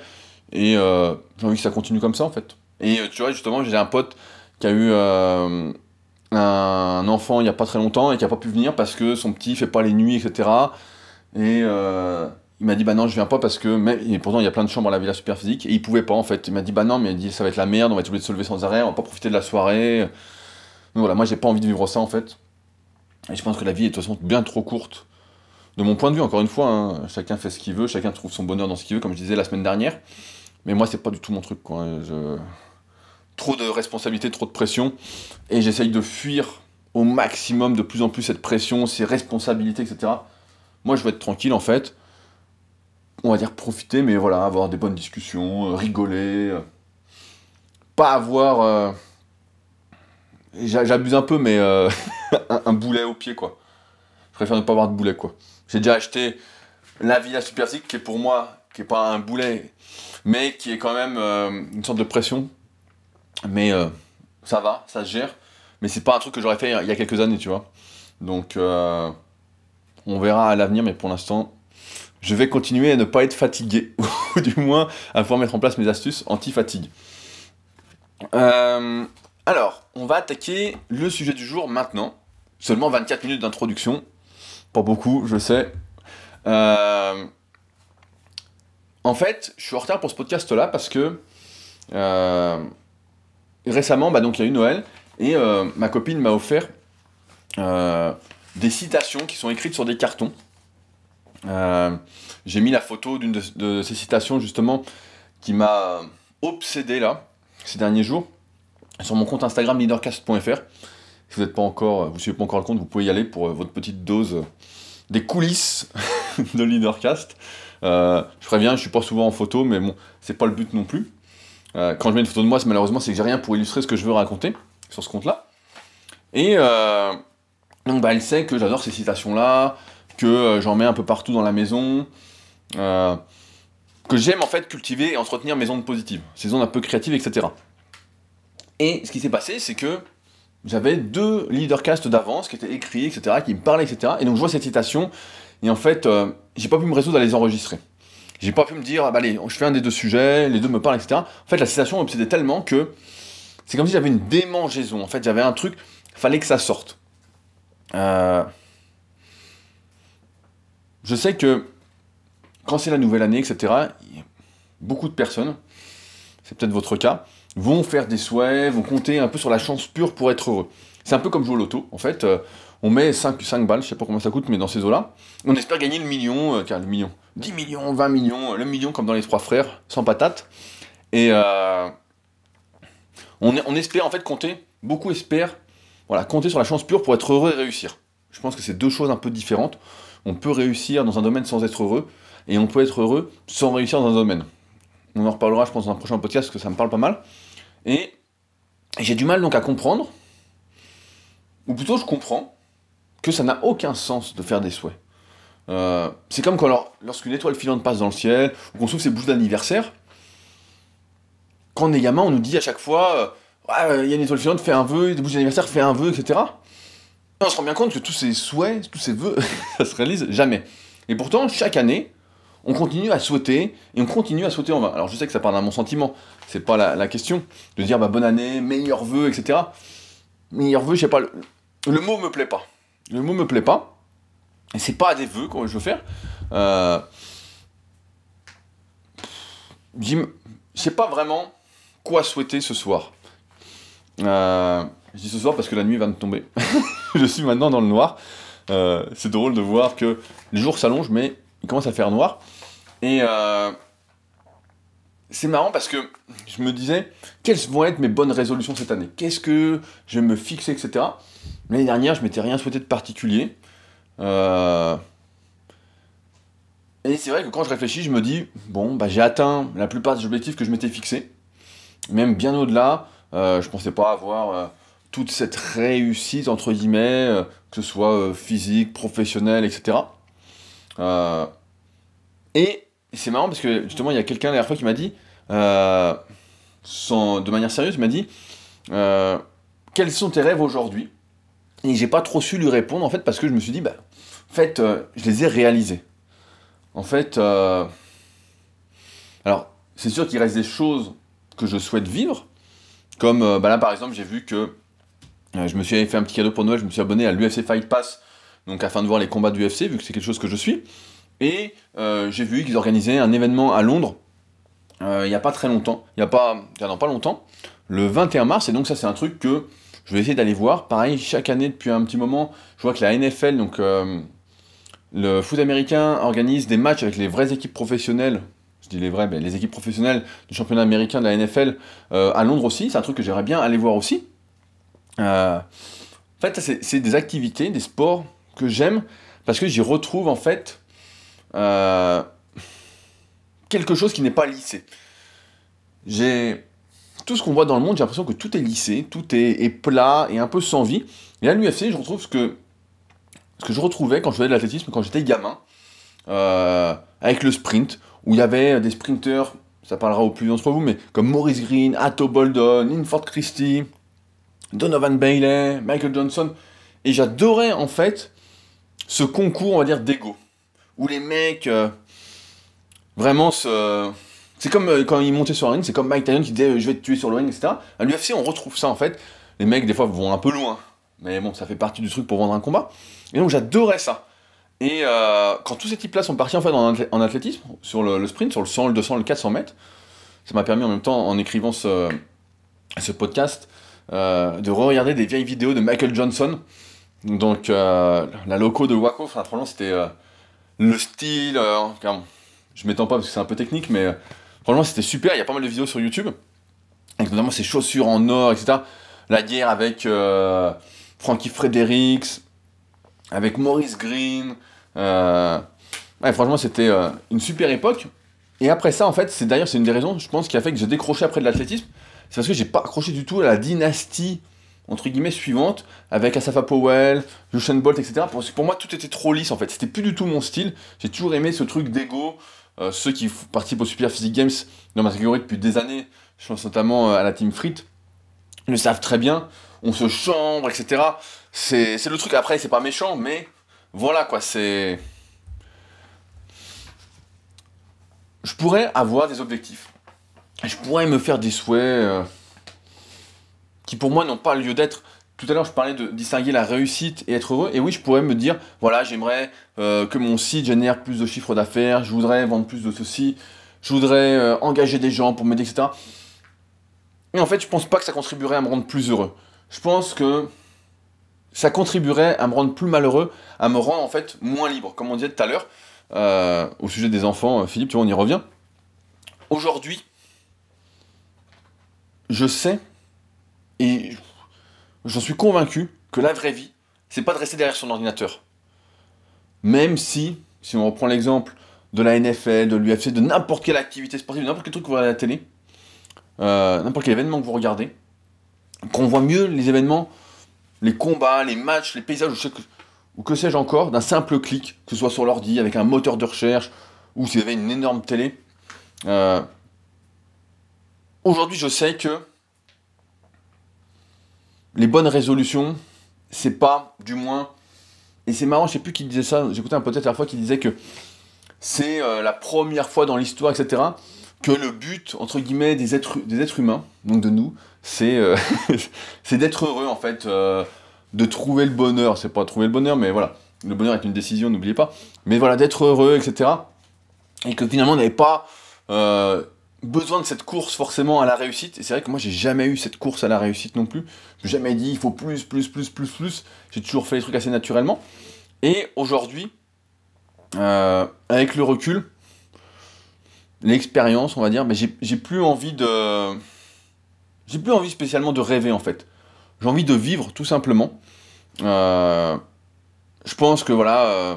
Et j'ai envie que ça continue comme ça en fait. Et tu vois, justement, j'ai un pote qui a eu un enfant il n'y a pas très longtemps et qui n'a pas pu venir parce que son petit fait pas les nuits, etc. Et il m'a dit bah non je viens pas parce que et pourtant il y a plein de chambres à la villa super physique et il pouvait pas en fait il m'a dit bah non mais il dit ça va être la merde on va être obligé de se lever sans arrêt on va pas profiter de la soirée donc voilà moi j'ai pas envie de vivre ça en fait et je pense que la vie est de toute façon bien trop courte. De mon point de vue, encore une fois, hein, chacun fait ce qu'il veut, chacun trouve son bonheur dans ce qu'il veut, comme je disais la semaine dernière. Mais moi, c'est pas du tout mon truc. Quoi. Trop de responsabilités, trop de pression. Et j'essaye de fuir au maximum de plus en plus cette pression, ces responsabilités, etc. Moi, je veux être tranquille, en fait. On va dire profiter, mais voilà, avoir des bonnes discussions, euh, rigoler. Euh, pas avoir. Euh, j'abuse un peu, mais un, boulet au pied, quoi. Je préfère ne pas avoir de boulet, quoi. J'ai déjà acheté la Villa Super qui est pour moi, qui est pas un boulet, mais qui est quand même une sorte de pression. Mais euh, ça va, ça se gère. Mais c'est pas un truc que j'aurais fait il y a quelques années, tu vois. Donc, on verra à l'avenir, mais pour l'instant, je vais continuer à ne pas être fatigué, ou du moins à pouvoir mettre en place mes astuces anti-fatigue. Euh, alors, on va attaquer le sujet du jour maintenant. Seulement 24 minutes d'introduction. Pas beaucoup, je sais. Euh, en fait, je suis en retard pour ce podcast-là parce que euh, récemment, bah, donc il y a eu Noël et euh, ma copine m'a offert des citations qui sont écrites sur des cartons. J'ai mis la photo d'une de, ces citations justement qui m'a obsédé là ces derniers jours sur mon compte Instagram leadercast.fr. Si vous n'êtes pas encore, vous suivez pas encore le compte, vous pouvez y aller pour euh, votre petite dose des coulisses de Leadercast. Euh, je préviens, je suis pas souvent en photo, mais bon, c'est pas le but non plus. Euh, quand je mets une photo de moi, malheureusement, c'est que j'ai rien pour illustrer ce que je veux raconter sur ce compte-là. Et Donc bah, elle sait que j'adore ces citations-là, que euh, j'en mets un peu partout dans la maison, euh, que j'aime en fait cultiver et entretenir mes ondes positives, ces ondes un peu créatives, etc. Et ce qui s'est passé, c'est que j'avais deux leadercasts d'avance qui étaient écrits, etc., qui me parlaient, etc. Et donc je vois cette citation, et en fait, euh, j'ai pas pu me résoudre à les enregistrer. J'ai pas pu me dire, ah, bah, allez, je fais un des deux sujets, les deux me parlent, etc. En fait, la citation m'obsédait tellement que c'est comme si j'avais une démangeaison. En fait, j'avais un truc, fallait que ça sorte. Euh, je sais que quand c'est la nouvelle année, etc., beaucoup de personnes, c'est peut-être votre cas, vont faire des souhaits, vont compter un peu sur la chance pure pour être heureux. C'est un peu comme jouer au loto, en fait. Euh, on met 5, 5 balles, je sais pas comment ça coûte, mais dans ces eaux-là, on espère gagner le million, euh, le million, 10 millions, 20 millions, le million comme dans les trois frères, sans patate. Et euh, on, on, espère en fait compter, beaucoup espèrent, voilà, compter sur la chance pure pour être heureux et réussir. Je pense que c'est deux choses un peu différentes. On peut réussir dans un domaine sans être heureux, et on peut être heureux sans réussir dans un domaine. On en reparlera, je pense, dans un prochain podcast, parce que ça me parle pas mal. Et j'ai du mal donc à comprendre, ou plutôt je comprends, que ça n'a aucun sens de faire des souhaits. Euh, c'est comme quand lorsqu'une étoile filante passe dans le ciel, ou qu'on souffle ses bouches d'anniversaire, quand on est gamin, on nous dit à chaque fois, euh, il y a une étoile filante, fais un vœu, des bouches d'anniversaire, fais un vœu, etc. on se rend bien compte que tous ces souhaits, tous ces vœux, ça se réalise jamais. Et pourtant, chaque année, on continue à souhaiter, et on continue à souhaiter en vain. Alors je sais que ça parle d'un mon sentiment, c'est pas la, question, de dire bah, bonne année, meilleur vœu, etc. Meilleur vœu, je sais pas, le, mot me plaît pas. Le mot me plaît pas, et c'est pas des vœux que je veux faire. Euh, je sais pas vraiment quoi souhaiter ce soir. Euh, je dis ce soir parce que la nuit va me tomber. je suis maintenant dans le noir. Euh, c'est drôle de voir que les jours s'allongent, mais il commence à faire noir. Et c'est marrant parce que je me disais, quelles vont être mes bonnes résolutions cette année? Qu'est-ce que je vais me fixer, etc. L'année dernière, je m'étais rien souhaité de particulier. Euh, et c'est vrai que quand je réfléchis, je me dis, bon, bah, j'ai atteint la plupart des objectifs que je m'étais fixés. Même bien au-delà, euh, je pensais pas avoir toute cette réussite, entre guillemets, que ce soit physique, professionnelle, etc. et c'est marrant parce que justement, il y a quelqu'un la dernière fois qui m'a dit, euh, sans, de manière sérieuse, m'a dit euh, Quels sont tes rêves aujourd'hui? Et j'ai pas trop su lui répondre en fait parce que je me suis dit bah, En fait, euh, je les ai réalisés. En fait, alors, c'est sûr qu'il reste des choses que je souhaite vivre. Comme bah là par exemple, j'ai vu que je me suis fait un petit cadeau pour Noël, je me suis abonné à l'UFC Fight Pass, donc afin de voir les combats du UFC, vu que c'est quelque chose que je suis. Et euh, j'ai vu qu'ils organisaient un événement à Londres euh, il n'y a pas très longtemps, il n'y a pas, pas longtemps, le 21 mars, et donc ça c'est un truc que je vais essayer d'aller voir. Pareil, chaque année depuis un petit moment, je vois que la NFL, donc euh, le foot américain, organise des matchs avec les vraies équipes professionnelles. Je dis les vraies, mais les équipes professionnelles du championnat américain de la NFL à Londres aussi. C'est un truc que j'aimerais bien aller voir aussi. en fait, c'est des activités, des sports que j'aime parce que j'y retrouve en fait euh, quelque chose qui n'est pas lissé. J'ai tout ce qu'on voit dans le monde, j'ai l'impression que tout est lissé, tout est, plat et un peu sans vie. Et à l'UFC, je retrouve ce que, ce que je retrouvais quand je faisais de l'athlétisme, quand j'étais gamin, euh, avec le sprint, où il y avait des sprinteurs, ça parlera au plus d'entre vous, mais comme Maurice Green, Atto Boldon, Inford Christie, Donovan Bailey, Michael Johnson. Et j'adorais en fait ce concours, on va dire, d'ego où les mecs euh, vraiment se. C'est comme euh, quand ils montaient sur un ring, c'est comme Mike Tyson qui disait euh, je vais te tuer sur le ring, etc. À l'UFC, on retrouve ça en fait. Les mecs, des fois, vont un peu loin. Mais bon, ça fait partie du truc pour vendre un combat. Et donc, j'adorais ça. Et quand tous ces types-là sont partis en fait en, athlétisme, sur le, sprint, sur le 100, le 200, le 400 mètres, ça m'a permis en même temps, en écrivant ce, podcast, de re-regarder des vieilles vidéos de Michael Johnson. Donc, la loco de Waco, enfin, franchement, c'était le style, euh, je m'étends pas parce que c'est un peu technique, mais euh, franchement c'était super, il y a pas mal de vidéos sur YouTube, avec notamment ses chaussures en or, etc. La guerre avec euh, Frankie Fredericks, avec Maurice Green. franchement c'était une super époque. Et après ça, en fait, c'est d'ailleurs c'est une des raisons, je pense, qui a fait que j'ai décroché après de l'athlétisme. C'est parce que j'ai pas accroché du tout à la dynastie entre guillemets, suivante, avec Asafa Powell, Usain Bolt, etc. Pour, pour moi, tout était trop lisse, en fait. C'était plus du tout mon style. J'ai toujours aimé ce truc d'ego. Euh, ceux qui participent aux Super Physique Games dans ma catégorie depuis des années, je pense notamment à la Team Frit, le savent très bien. On se chambre, etc. C'est le truc. Après, c'est pas méchant, mais voilà, quoi. C'est... Je pourrais avoir des objectifs. Je pourrais me faire des souhaits... Euh, qui pour moi n'ont pas lieu d'être. Tout à l'heure, je parlais de distinguer la réussite et être heureux. Et oui, je pourrais me dire, voilà, j'aimerais euh, que mon site génère plus de chiffres d'affaires, je voudrais vendre plus de ceci, je voudrais euh, engager des gens pour m'aider, etc. Mais en fait, je pense pas que ça contribuerait à me rendre plus heureux. Je pense que ça contribuerait à me rendre plus malheureux, à me rendre en fait moins libre. Comme on disait tout à l'heure, euh, au sujet des enfants, Philippe, tu vois, on y revient. Aujourd'hui, je sais et j'en suis convaincu que la vraie vie, c'est pas de rester derrière son ordinateur. Même si, si on reprend l'exemple de la NFL, de l'UFC, de n'importe quelle activité sportive, n'importe quel truc que vous regardez à la télé, euh, n'importe quel événement que vous regardez, qu'on voit mieux les événements, les combats, les matchs, les paysages, ou, que sais-je encore, d'un simple clic, que ce soit sur l'ordi, avec un moteur de recherche, ou si vous avez une énorme télé. Euh, aujourd'hui, je sais que les bonnes résolutions, c'est pas, du moins, et c'est marrant, je sais plus qui disait ça, j'écoutais un peut-être la fois qui disait que c'est euh, la première fois dans l'histoire, etc., que le but, entre guillemets, des êtres, des êtres humains, donc de nous, c'est euh, d'être heureux, en fait, euh, de trouver le bonheur. C'est pas trouver le bonheur, mais voilà, le bonheur est une décision, n'oubliez pas. Mais voilà, d'être heureux, etc. Et que finalement, on n'avait pas besoin de cette course forcément à la réussite. Et c'est vrai que moi, j'ai jamais eu cette course à la réussite non plus. Je jamais dit il faut plus, plus, plus, plus, plus. J'ai toujours fait les trucs assez naturellement. Et aujourd'hui, euh, avec le recul, l'expérience, on va dire, mais j'ai plus envie de. J'ai plus envie spécialement de rêver en fait. J'ai envie de vivre tout simplement. Euh, je pense que voilà. Euh,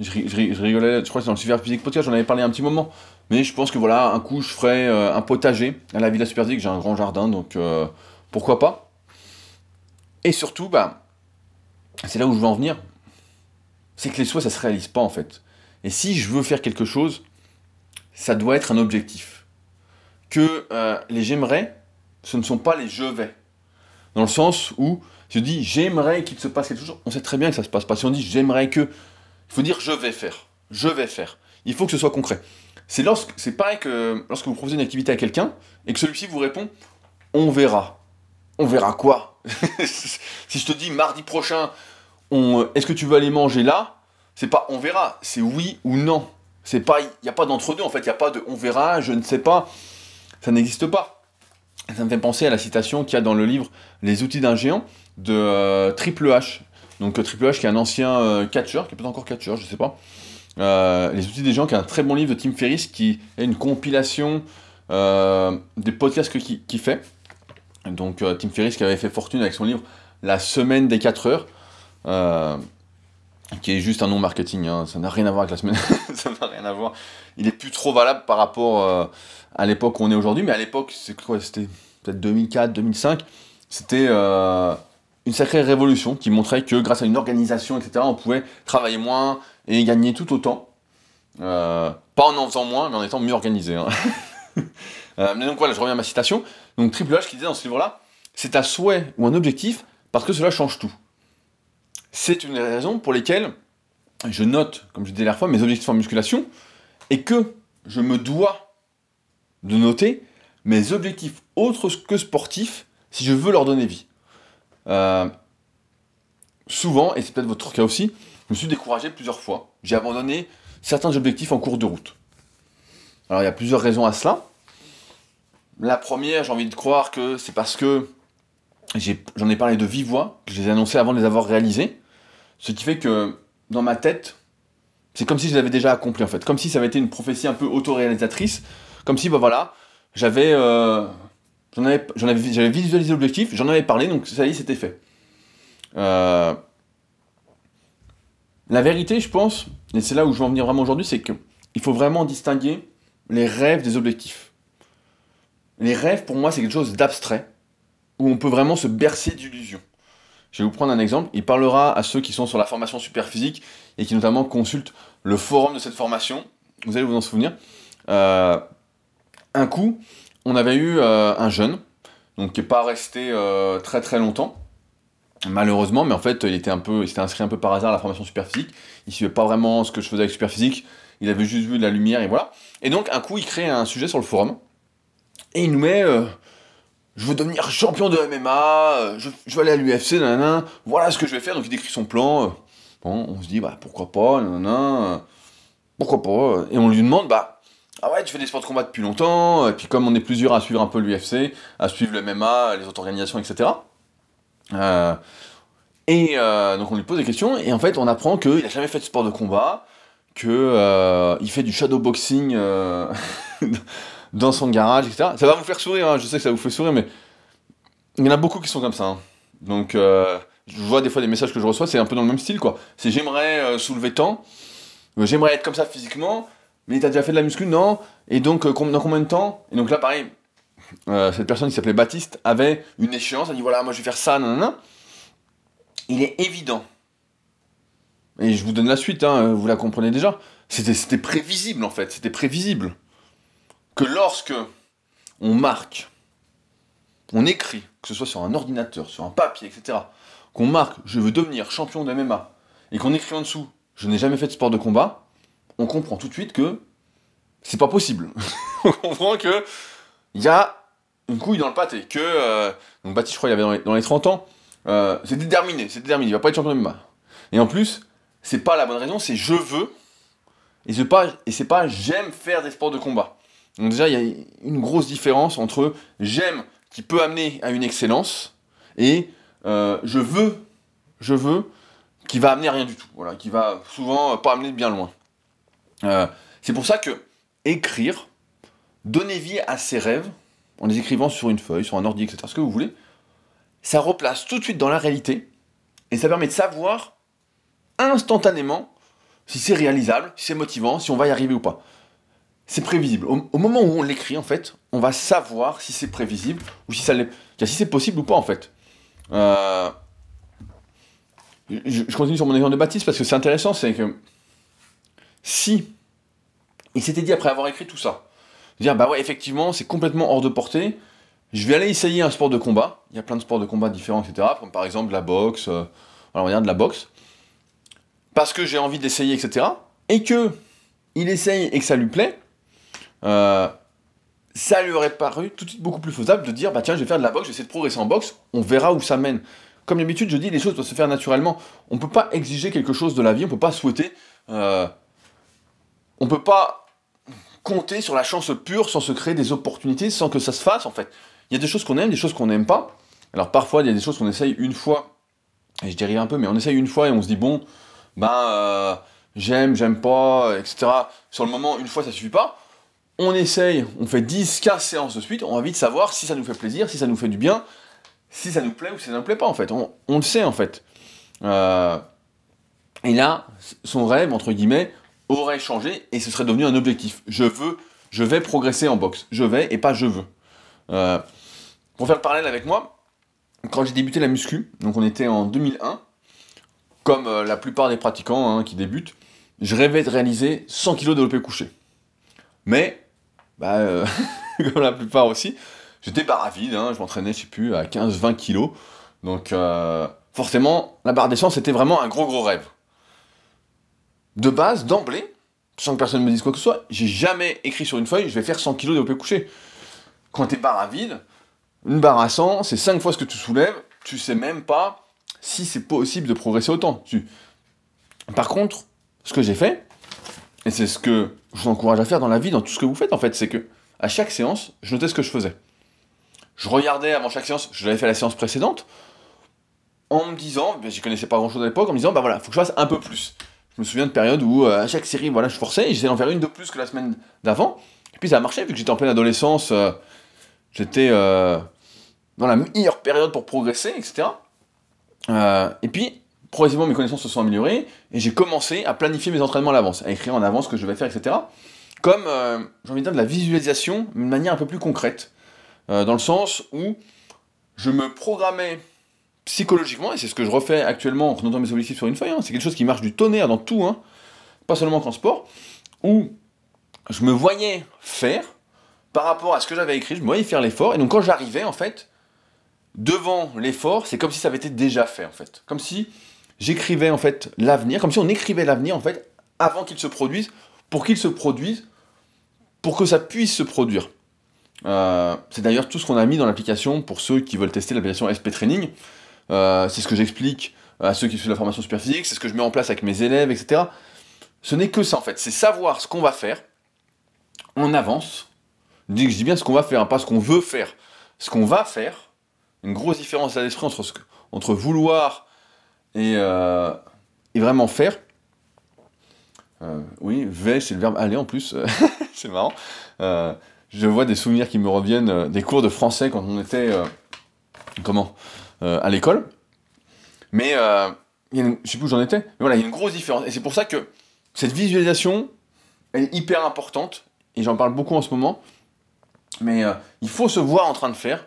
je, rigolais, je crois que c'est dans le Super Physique Podcast, j'en avais parlé un petit moment. Mais je pense que voilà, un coup, je ferai euh, un potager à la Villa Superphysique, j'ai un grand jardin, donc euh, pourquoi pas. Et surtout, bah, c'est là où je veux en venir, c'est que les souhaits, ça se réalise pas en fait. Et si je veux faire quelque chose, ça doit être un objectif. Que euh, les j'aimerais, ce ne sont pas les je vais. Dans le sens où, je dis j'aimerais qu'il se passe quelque chose, on sait très bien que ça se passe pas. Si on dit j'aimerais que, faut dire je vais faire. Je vais faire. Il faut que ce soit concret. C'est lorsque, c'est pareil que lorsque vous proposez une activité à quelqu'un et que celui-ci vous répond on verra. On verra quoi? Si je te dis mardi prochain, on, est-ce que tu veux aller manger là? C'est pas on verra, c'est oui ou non. C'est pas, il n'y a pas d'entre-deux en fait, il n'y a pas de on verra, je ne sais pas. Ça n'existe pas. Ça me fait penser à la citation qu'il y a dans le livre Les outils d'un géant de euh, Triple H. Donc euh, Triple H qui est un ancien euh, catcheur, qui est peut-être encore catcheur, je sais pas, euh, les outils des gens, qui est un très bon livre de Tim Ferriss, qui est une compilation des podcasts qu'il fait. Donc Tim Ferriss qui avait fait fortune avec son livre La semaine des 4 heures, qui est juste un nom marketing, hein. ça n'a rien à voir avec la semaine, ça n'a rien à voir. Il est plus trop valable par rapport à l'époque où on est aujourd'hui, mais à l'époque, c'est quoi C'était peut-être 2004, 2005, c'était une sacrée révolution qui montrait que grâce à une organisation, etc., on pouvait travailler moins, et gagner tout autant. Euh, pas en en faisant moins, mais en étant mieux organisé. Hein. Euh, mais donc voilà, je reviens à ma citation. Donc Triple H qui disait dans ce livre-là, c'est un souhait ou un objectif parce que cela change tout. C'est une des raisons pour lesquelles je note, comme je disais la fois, mes objectifs en musculation et que je me dois de noter mes objectifs autres que sportifs si je veux leur donner vie. Euh, souvent, et c'est peut-être votre cas aussi, je me suis découragé plusieurs fois. J'ai abandonné certains objectifs en cours de route. Alors il y a plusieurs raisons à cela. La première, j'ai envie de croire que c'est parce que j'en ai, parlé de vive voix, que je les ai annoncés avant de les avoir réalisés. Ce qui fait que dans ma tête, c'est comme si je les avais déjà accomplis en fait. Comme si ça avait été une prophétie un peu autoréalisatrice. Comme si, bah voilà, j'avais. Euh, j'en avais, j'avais visualisé l'objectif, j'en avais parlé, donc ça y est, c'était fait. Euh, la vérité, je pense, et c'est là où je veux en venir vraiment aujourd'hui, c'est qu'il faut vraiment distinguer les rêves des objectifs. Les rêves, pour moi, c'est quelque chose d'abstrait, où on peut vraiment se bercer d'illusions. Je vais vous prendre un exemple. Il parlera à ceux qui sont sur la formation super physique et qui notamment consultent le forum de cette formation. Vous allez vous en souvenir. Euh, un coup, on avait eu euh, un jeune, donc qui n'est pas resté euh, très très longtemps, malheureusement, mais en fait, il était un peu, il s'était inscrit un peu par hasard à la formation super physique. Il suivait pas vraiment ce que je faisais avec super physique. Il avait juste vu de la lumière et voilà. Et donc, un coup, il crée un sujet sur le forum et il nous met je veux devenir champion de MMA, euh, je, veux aller à l'UFC, nanana, voilà ce que je vais faire. Donc il décrit son plan. Euh. Bon, on se dit, bah pourquoi pas, nanana, euh, pourquoi pas. Et on lui demande, bah, ah ouais, tu fais des sports de combat depuis longtemps, et puis comme on est plusieurs à suivre un peu l'UFC, à suivre le MMA, les autres organisations, etc. et donc on lui pose des questions, et en fait on apprend qu'il n'a jamais fait de sport de combat, qu'il il fait du shadowboxing dans son garage, etc. Ça va vous faire sourire, hein, je sais que ça vous fait sourire, mais il y en a beaucoup qui sont comme ça. Hein. Donc, euh, je vois des fois des messages que je reçois, c'est un peu dans le même style, quoi. C'est j'aimerais euh, soulever tant, euh, j'aimerais être comme ça physiquement, mais t'as déjà fait de la muscu, non? Et donc, dans combien de temps? Et donc là, pareil, cette personne qui s'appelait Baptiste avait une échéance, elle dit voilà, moi je vais faire ça, nanana. Il est évident, et je vous donne la suite, hein, vous la comprenez déjà, c'était prévisible en fait, c'était prévisible que lorsque on marque, on écrit, que ce soit sur un ordinateur, sur un papier, etc., qu'on marque je veux devenir champion de MMA, et qu'on écrit en dessous je n'ai jamais fait de sport de combat, on comprend tout de suite que c'est pas possible. on comprend que il y a une couille dans le pâté, que euh, donc Baptiste, je crois, il avait dans les, 30 ans, euh, c'est déterminé, c'est déterminé, il va pas être champion de MMA. Et en plus, c'est pas la bonne raison, c'est je veux, et c'est pas, et pas j'aime faire des sports de combat. Donc déjà, il y a une grosse différence entre j'aime qui peut amener à une excellence et euh, je veux, je veux qui va amener à rien du tout. Voilà, qui va souvent pas amener bien loin. Euh, c'est pour ça que écrire, donner vie à ses rêves, en les écrivant sur une feuille, sur un ordi, etc., ce que vous voulez, ça replace tout de suite dans la réalité et ça permet de savoir instantanément si c'est réalisable, si c'est motivant, si on va y arriver ou pas c'est prévisible. Au, moment où on l'écrit, en fait, on va savoir si c'est prévisible ou si si c'est possible ou pas, en fait. Euh, je, continue sur mon exemple de Baptiste parce que c'est intéressant, c'est que si il s'était dit après avoir écrit tout ça, dire bah ouais, effectivement, c'est complètement hors de portée. Je vais aller essayer un sport de combat. Il y a plein de sports de combat différents, etc. Comme par exemple la boxe. Euh, on va dire de la boxe. Parce que j'ai envie d'essayer, etc. Et que il essaye et que ça lui plaît euh, ça lui aurait paru tout de suite beaucoup plus faisable de dire bah tiens je vais faire de la boxe, je vais essayer de progresser en boxe, on verra où ça mène. Comme d'habitude je dis les choses doivent se faire naturellement. On ne peut pas exiger quelque chose de la vie, on ne peut pas souhaiter, euh, on peut pas compter sur la chance pure sans se créer des opportunités, sans que ça se fasse en fait. Il y a des choses qu'on aime, des choses qu'on n'aime pas. Alors parfois il y a des choses qu'on essaye une fois, et je dérive un peu, mais on essaye une fois et on se dit bon, ben euh, j'aime, j'aime pas, etc. Sur le moment, une fois ça suffit pas on essaye, on fait 10, 15 séances de suite, on a envie de savoir si ça nous fait plaisir, si ça nous fait du bien, si ça nous plaît ou si ça ne nous plaît pas en fait. On, le sait en fait. Euh, et là, son rêve, entre guillemets, aurait changé et ce serait devenu un objectif. Je veux, je vais progresser en boxe. Je vais et pas je veux. Euh, pour faire le parallèle avec moi, quand j'ai débuté la muscu, donc on était en 2001, comme euh, la plupart des pratiquants hein, qui débutent, je rêvais de réaliser 100 kg de développé couché. Mais bah, euh, comme la plupart aussi, j'étais barre vide, hein, je m'entraînais, je sais plus, à 15-20 kilos. Donc, forcément, la barre d'essence, c'était vraiment un gros gros rêve. De base, d'emblée, sans que personne me dise quoi que ce soit, j'ai jamais écrit sur une feuille, je vais faire 100 kilos de développé couché. Quand t'es barre à vide, une barre à 100, c'est 5 fois ce que tu soulèves, tu sais même pas si c'est possible de progresser autant. Par contre, ce que j'ai fait, et c'est ce que je vous encourage à faire dans la vie, dans tout ce que vous faites en fait, c'est que à chaque séance, je notais ce que je faisais. Je regardais avant chaque séance, je l'avais fait la séance précédente, en me disant, ben, j'y connaissais pas grand chose à l'époque, en me disant, bah voilà, faut que je fasse un peu plus. Je me souviens de périodes où euh, à chaque série, voilà, je forçais et j'essayais d'en faire une de plus que la semaine d'avant. Et puis ça a marché, vu que j'étais en pleine adolescence, euh, j'étais euh, dans la meilleure période pour progresser, etc. et puis, progressivement mes connaissances se sont améliorées et j'ai commencé à planifier mes entraînements à l'avance, à écrire en avance ce que je vais faire, etc. Comme, j'ai envie de dire, de la visualisation, d'une manière un peu plus concrète, dans le sens où je me programmais psychologiquement, et c'est ce que je refais actuellement en notant mes objectifs sur une feuille, hein, c'est quelque chose qui marche du tonnerre dans tout, hein, pas seulement qu'en sport, où je me voyais faire par rapport à ce que j'avais écrit, je me voyais faire l'effort, et donc quand j'arrivais, en fait, devant l'effort, c'est comme si ça avait été déjà fait, en fait. Comme si j'écrivais, en fait, l'avenir, comme si on écrivait l'avenir, en fait, avant qu'il se produise, pour qu'il se produise, pour que ça puisse se produire. Euh, c'est d'ailleurs tout ce qu'on a mis dans l'application pour ceux qui veulent tester l'application SP Training. Euh, c'est ce que j'explique à ceux qui suivent la formation super physique, c'est ce que je mets en place avec mes élèves, etc. Ce n'est que ça en fait, c'est savoir ce qu'on va faire en avance. Je dis bien ce qu'on va faire, hein, pas ce qu'on veut faire. Ce qu'on va faire, une grosse différence à l'esprit entre, vouloir et, euh, et vraiment faire. Euh, oui, vais, c'est le verbe aller en plus, c'est marrant. Je vois des souvenirs qui me reviennent des cours de français quand on était comment? À l'école. Mais je ne sais plus où j'en étais. Mais voilà, il y a une grosse différence. Et c'est pour ça que cette visualisation est hyper importante. Et j'en parle beaucoup en ce moment. Mais il faut se voir en train de faire.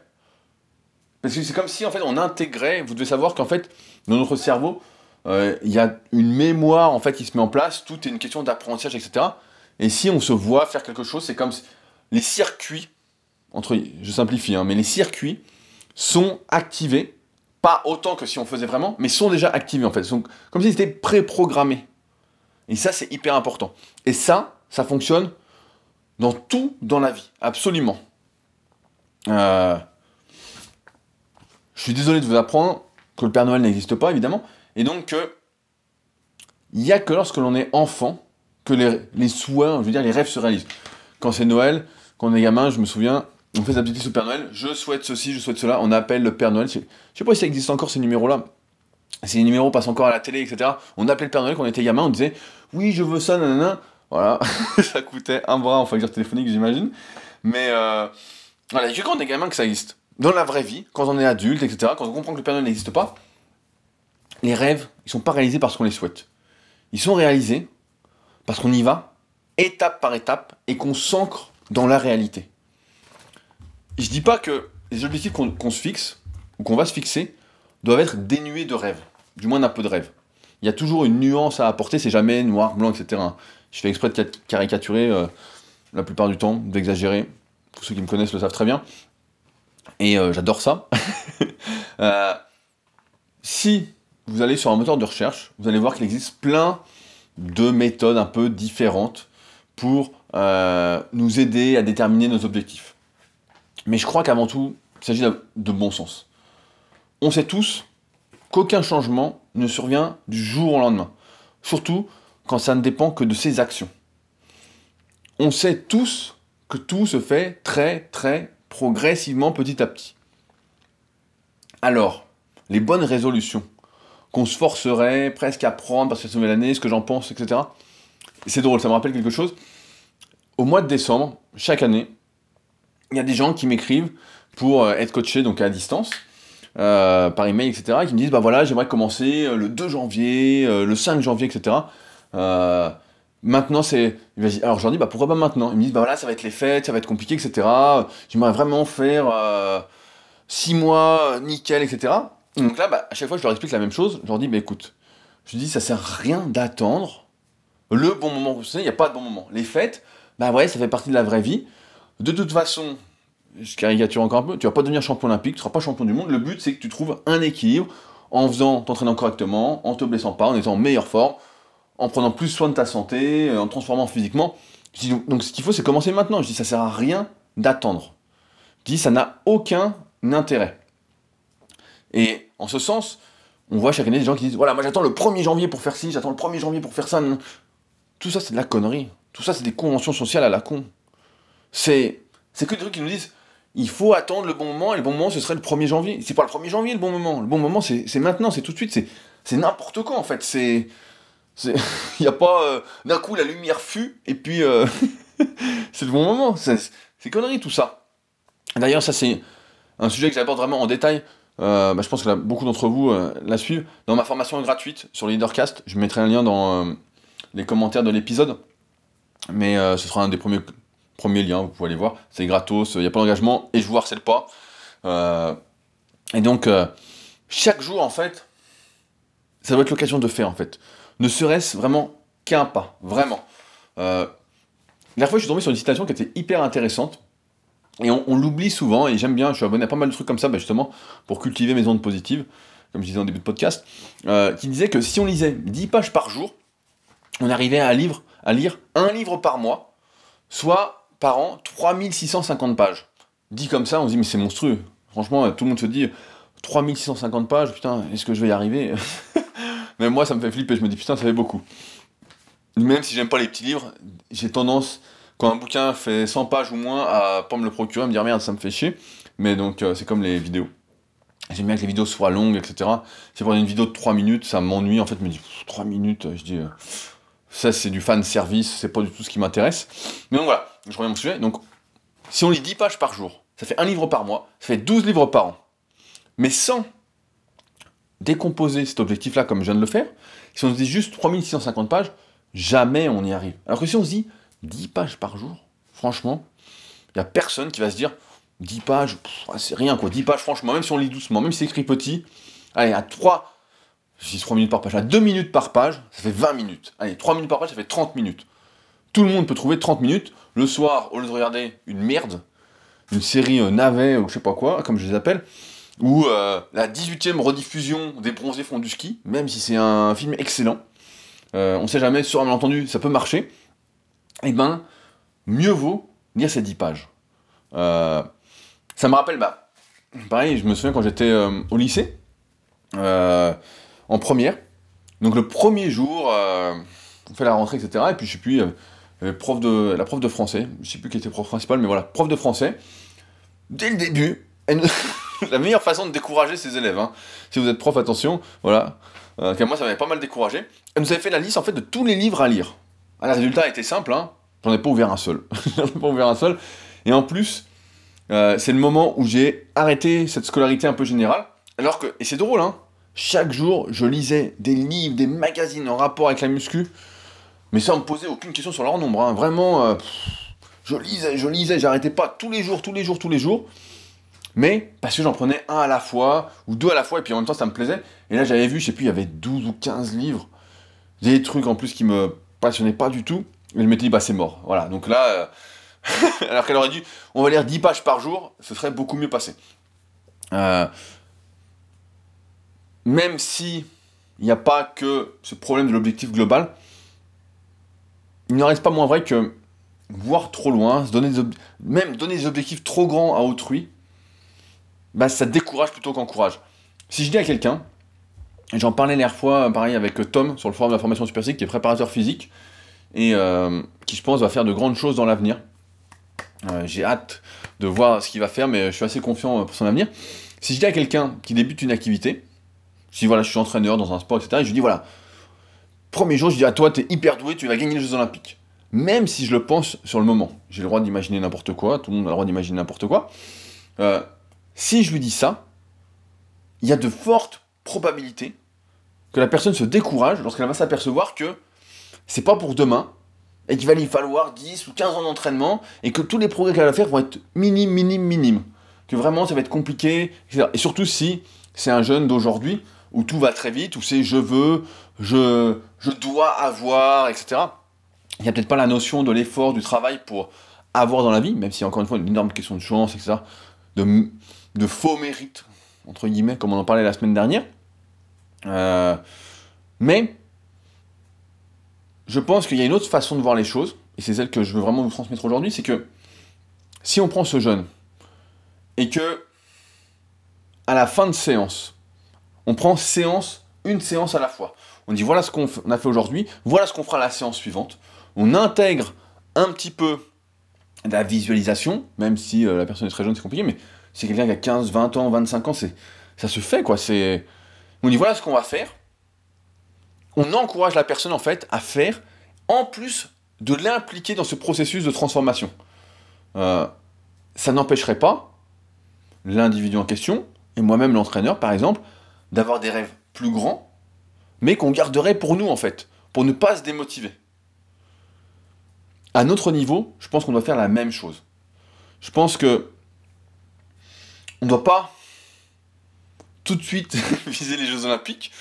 Parce que c'est comme si en fait on intégrait. Vous devez savoir qu'en fait dans notre cerveau, euh, il y a une mémoire en fait qui se met en place, tout est une question d'apprentissage, etc. Et si on se voit faire quelque chose, c'est comme les circuits, entre, je simplifie, hein, mais les circuits sont activés, pas autant que si on faisait vraiment, mais sont déjà activés en fait, sont comme s'ils étaient préprogrammés. Et ça, c'est hyper important. Et ça, ça fonctionne dans tout dans la vie, absolument. Euh, je suis désolé de vous apprendre que le Père Noël n'existe pas, évidemment, et donc, il n'y a que lorsque l'on est enfant que les, les, souhaits, je veux dire, les rêves se réalisent. Quand c'est Noël, quand on est gamin, je me souviens, on fait sa petite au Père Noël, je souhaite ceci, je souhaite cela, on appelle le Père Noël. Je sais pas si ça existe encore ces numéros-là. Ces numéros passent encore à la télé, etc. On appelait le Père Noël quand on était gamin, on disait oui, je veux ça, nanana. Voilà, ça coûtait un bras en facture téléphonique, j'imagine. Mais euh, voilà, que quand on est gamin que ça existe. Dans la vraie vie, quand on est adulte, etc., quand on comprend que le Père Noël n'existe pas, les rêves, ils sont pas réalisés parce qu'on les souhaite. Ils sont réalisés parce qu'on y va, étape par étape, et qu'on s'ancre dans la réalité. Je dis pas que les objectifs qu'on se fixe, ou qu'on va se fixer, doivent être dénués de rêves, du moins d'un peu de rêve. Il y a toujours une nuance à apporter, c'est jamais noir, blanc, etc. Je fais exprès de caricaturer euh, la plupart du temps, d'exagérer. Tous ceux qui me connaissent le savent très bien. Et euh, j'adore ça. Euh, si vous allez sur un moteur de recherche, vous allez voir qu'il existe plein de méthodes un peu différentes pour nous aider à déterminer nos objectifs. Mais je crois qu'avant tout, il s'agit de bon sens. On sait tous qu'aucun changement ne survient du jour au lendemain, surtout quand ça ne dépend que de ses actions. On sait tous que tout se fait très très progressivement petit à petit. Alors, les bonnes résolutions, qu'on se forcerait presque à prendre parce que c'est nouvelle année, ce que j'en pense, etc. C'est drôle, ça me rappelle quelque chose. Au mois de décembre, chaque année, il y a des gens qui m'écrivent pour euh, être coachés donc à distance, euh, par email, etc. Et qui me disent bah voilà, j'aimerais commencer euh, le 2 janvier, le 5 janvier, etc. maintenant c'est. Alors je leur dis bah pourquoi pas maintenant? Ils me disent bah voilà, ça va être les fêtes, ça va être compliqué, etc. J'aimerais vraiment faire 6 mois nickel, etc. Donc là, bah, à chaque fois, je leur explique la même chose. Je leur dis, bah, écoute, je dis, ça sert à rien d'attendre le bon moment. Vous savez, il n'y a pas de bon moment. Les fêtes, bah ouais, ça fait partie de la vraie vie. De toute façon, je caricature encore un peu, tu vas pas devenir champion olympique, tu seras pas champion du monde. Le but, c'est que tu trouves un équilibre en faisant, t'entraînant correctement, en te blessant pas, en étant en meilleure forme, en prenant plus soin de ta santé, en transformant physiquement. donc, ce qu'il faut, c'est commencer maintenant. Je dis, ça sert à rien d'attendre. Je dis, ça n'a aucun intérêt. Et en ce sens, on voit chaque année des gens qui disent voilà, moi j'attends le 1er janvier pour faire ci, j'attends le 1er janvier pour faire ça. Tout ça, c'est de la connerie. Tout ça, c'est des conventions sociales à la con. C'est, c'est que des trucs qui nous disent il faut attendre le bon moment, et le bon moment, ce serait le 1er janvier. C'est pas le 1er janvier le bon moment. Le bon moment, c'est, maintenant, c'est tout de suite, c'est, n'importe quoi en fait. C'est. Il n'y a pas euh, d'un coup la lumière fut, et puis euh, c'est le bon moment. C'est, connerie tout ça. D'ailleurs, ça, c'est un sujet que j'aborde vraiment en détail euh, bah, je pense que beaucoup d'entre vous la suivent. Dans ma formation gratuite sur le Leadercast, je mettrai un lien dans les commentaires de l'épisode. Mais ce sera un des premiers, premiers liens, vous pouvez aller voir. C'est gratos, il n'y a pas d'engagement et je vous harcèle pas. et donc, je chaque jour, en fait, ça doit être l'occasion de faire, en fait. Ne serait-ce vraiment qu'un pas, vraiment. Euh, la dernière fois, je suis tombé sur une citation qui était hyper intéressante. Et on, l'oublie souvent, et j'aime bien, je suis abonné à pas mal de trucs comme ça, bah, justement, pour cultiver mes ondes positives, comme je disais en début de podcast, euh, qui disait que si on lisait 10 pages par jour, on arrivait à, à lire un livre par mois, soit par an 3650 pages. Dit comme ça, on se dit, mais c'est monstrueux. Franchement, tout le monde se dit, 3650 pages, putain, est-ce que je vais y arriver Même moi, ça me fait flipper, je me dis, putain, ça fait beaucoup. Même si j'aime pas les petits livres, j'ai tendance, quand un bouquin fait 100 pages ou moins, à pas me le procurer, me dire, merde, ça me fait chier. Mais donc, euh, c'est comme les vidéos. J'aime bien que les vidéos soient longues, etc. Si pour une vidéo de 3 minutes, ça m'ennuie, en fait, je me dis, 3 minutes, je dis, euh, ça c'est du fan service, c'est pas du tout ce qui m'intéresse. Mais donc voilà, je reviens mon sujet. Donc, si on lit 10 pages par jour, ça fait un livre par mois, ça fait 12 livres par an. Mais sans décomposer cet objectif-là comme je viens de le faire, si on se dit juste 3650 pages, jamais on y arrive. Alors que si on se dit 10 pages par jour, franchement, il n'y a personne qui va se dire 10 pages, c'est rien quoi, 10 pages franchement, même si on lit doucement, même si c'est écrit petit, allez, à 3, je dis 3 minutes par page, à 2 minutes par page, ça fait 20 minutes. Allez, 3 minutes par page, ça fait 30 minutes. Tout le monde peut trouver 30 minutes, le soir, au lieu de regarder une merde, une série euh, navet ou je sais pas quoi, comme je les appelle, ou euh, la 18e rediffusion des bronzés font du ski, même si c'est un film excellent, euh, on sait jamais, sur un malentendu, ça peut marcher, et eh ben, mieux vaut lire ces 10 pages. Euh, ça me rappelle, bah, pareil, je me souviens quand j'étais au lycée, en première, donc le premier jour, on fait la rentrée, etc., et puis je sais plus, prof de, la prof de français, je sais plus qui était prof principal, mais voilà, prof de français, dès le début, la meilleure façon de décourager ses élèves. Hein. Si vous êtes prof, attention, voilà. Euh, moi, ça m'avait pas mal découragé. Elle nous avait fait la liste en fait de tous les livres à lire. Ah, le résultat était simple, hein. J'en ai pas ouvert un seul. J'en ai pas ouvert un seul. Et en plus, euh, c'est le moment où j'ai arrêté cette scolarité un peu générale. Alors que, et c'est drôle, hein. Chaque jour, je lisais des livres, des magazines en rapport avec la muscu, mais sans me poser aucune question sur leur nombre. Hein. Vraiment, euh, je lisais, je lisais, j'arrêtais pas tous les jours, tous les jours, tous les jours mais parce que j'en prenais un à la fois, ou deux à la fois, et puis en même temps ça me plaisait. Et là j'avais vu, je sais plus, il y avait 12 ou 15 livres, des trucs en plus qui me passionnaient pas du tout, et je m'étais dit, bah c'est mort. Voilà, donc là, euh, alors qu'elle aurait dit, on va lire 10 pages par jour, ce serait beaucoup mieux passé. Euh, même si il n'y a pas que ce problème de l'objectif global, il ne reste pas moins vrai que voir trop loin, se donner même donner des objectifs trop grands à autrui, bah, ça décourage plutôt qu'encourage. Si je dis à quelqu'un, j'en parlais l'air fois, pareil, avec Tom, sur le forum de la formation Super qui est préparateur physique, et euh, qui, je pense, va faire de grandes choses dans l'avenir. Euh, j'ai hâte de voir ce qu'il va faire, mais je suis assez confiant pour son avenir. Si je dis à quelqu'un qui débute une activité, si voilà, je suis entraîneur dans un sport, etc., et je lui dis voilà, premier jour, je dis à toi, tu es hyper doué, tu vas gagner les Jeux Olympiques. Même si je le pense sur le moment. J'ai le droit d'imaginer n'importe quoi, tout le monde a le droit d'imaginer n'importe quoi. Euh, si je lui dis ça, il y a de fortes probabilités que la personne se décourage lorsqu'elle va s'apercevoir que c'est pas pour demain et qu'il va lui falloir 10 ou 15 ans d'entraînement et que tous les progrès qu'elle va faire vont être minimes, minimes, minimes. Que vraiment ça va être compliqué, etc. Et surtout si c'est un jeune d'aujourd'hui où tout va très vite, où c'est je veux, je, je dois avoir, etc. Il n'y a peut-être pas la notion de l'effort, du travail pour avoir dans la vie, même si encore une fois une énorme question de chance, etc. De, faux mérite, entre guillemets, comme on en parlait la semaine dernière. Euh, mais je pense qu'il y a une autre façon de voir les choses, et c'est celle que je veux vraiment vous transmettre aujourd'hui, c'est que si on prend ce jeune et que à la fin de séance, on prend séance, une séance à la fois. On dit voilà ce qu'on a fait aujourd'hui, voilà ce qu'on fera la séance suivante. On intègre un petit peu la visualisation, même si euh, la personne est très jeune, c'est compliqué, mais c'est quelqu'un qui a 15, 20 ans, 25 ans, c'est, ça se fait, quoi. C'est, on dit voilà ce qu'on va faire. On encourage la personne, en fait, à faire, en plus de l'impliquer dans ce processus de transformation. Euh, ça n'empêcherait pas l'individu en question, et moi-même l'entraîneur, par exemple, d'avoir des rêves plus grands, mais qu'on garderait pour nous, en fait, pour ne pas se démotiver. À notre niveau, je pense qu'on doit faire la même chose. Je pense que on ne doit pas tout de suite viser les Jeux Olympiques,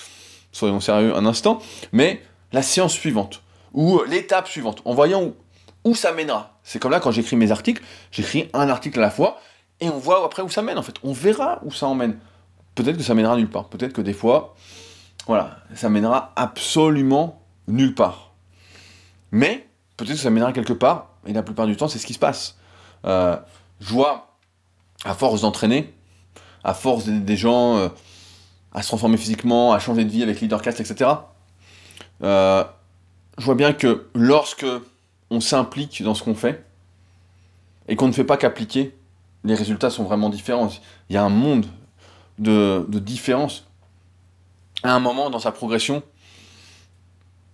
soyons sérieux un instant, mais la séance suivante, ou l'étape suivante, en voyant où, où ça mènera. C'est comme là, quand j'écris mes articles, j'écris un article à la fois, et on voit après où ça mène, en fait. On verra où ça emmène. Peut-être que ça mènera nulle part. Peut-être que des fois, voilà, ça mènera absolument nulle part. Mais, peut-être que ça mènera quelque part, et la plupart du temps, c'est ce qui se passe. Euh, je vois, à force d'entraîner, à force d'aider des gens euh, à se transformer physiquement, à changer de vie avec Leadercast, etc., euh, je vois bien que lorsque on s'implique dans ce qu'on fait, et qu'on ne fait pas qu'appliquer, les résultats sont vraiment différents. Il y a un monde de, différence à un moment dans sa progression,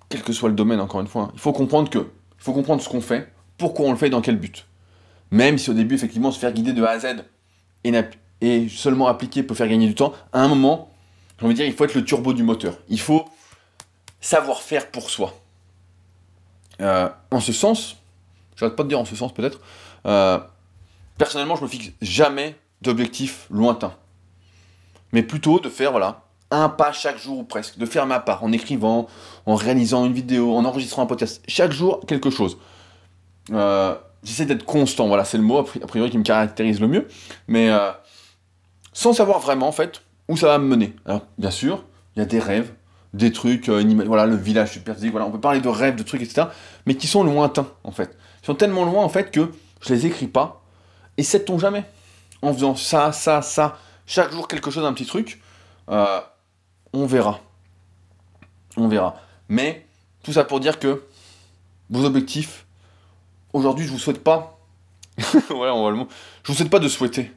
quel que soit le domaine, encore une fois. Il faut comprendre que, il faut comprendre ce qu'on fait, pourquoi on le fait et dans quel but. Même si au début, effectivement, se faire guider de A à Z et, seulement appliquer peut faire gagner du temps, à un moment, j'ai envie de dire, il faut être le turbo du moteur. Il faut savoir faire pour soi. Euh, en ce sens, je pas te dire en ce sens peut-être, euh, personnellement je me fixe jamais d'objectifs lointains. Mais plutôt de faire voilà, un pas chaque jour ou presque, de faire ma part en écrivant, en réalisant une vidéo, en enregistrant un podcast. Chaque jour quelque chose. Euh, j'essaie d'être constant, voilà, c'est le mot a priori qui me caractérise le mieux. Mais sans savoir vraiment en fait où ça va me mener. Alors bien sûr, il y a des rêves, des trucs, euh, voilà, le village super physique, voilà, on peut parler de rêves, de trucs, etc., mais qui sont lointains, en fait. Ils sont tellement loin, en fait, que je les écris pas, et sait-on jamais En faisant ça, ça, ça, chaque jour quelque chose, un petit truc, euh, on verra. On verra. Mais, tout ça pour dire que vos objectifs, aujourd'hui, je vous souhaite pas, voilà, on va le mot, je vous souhaite pas de souhaiter.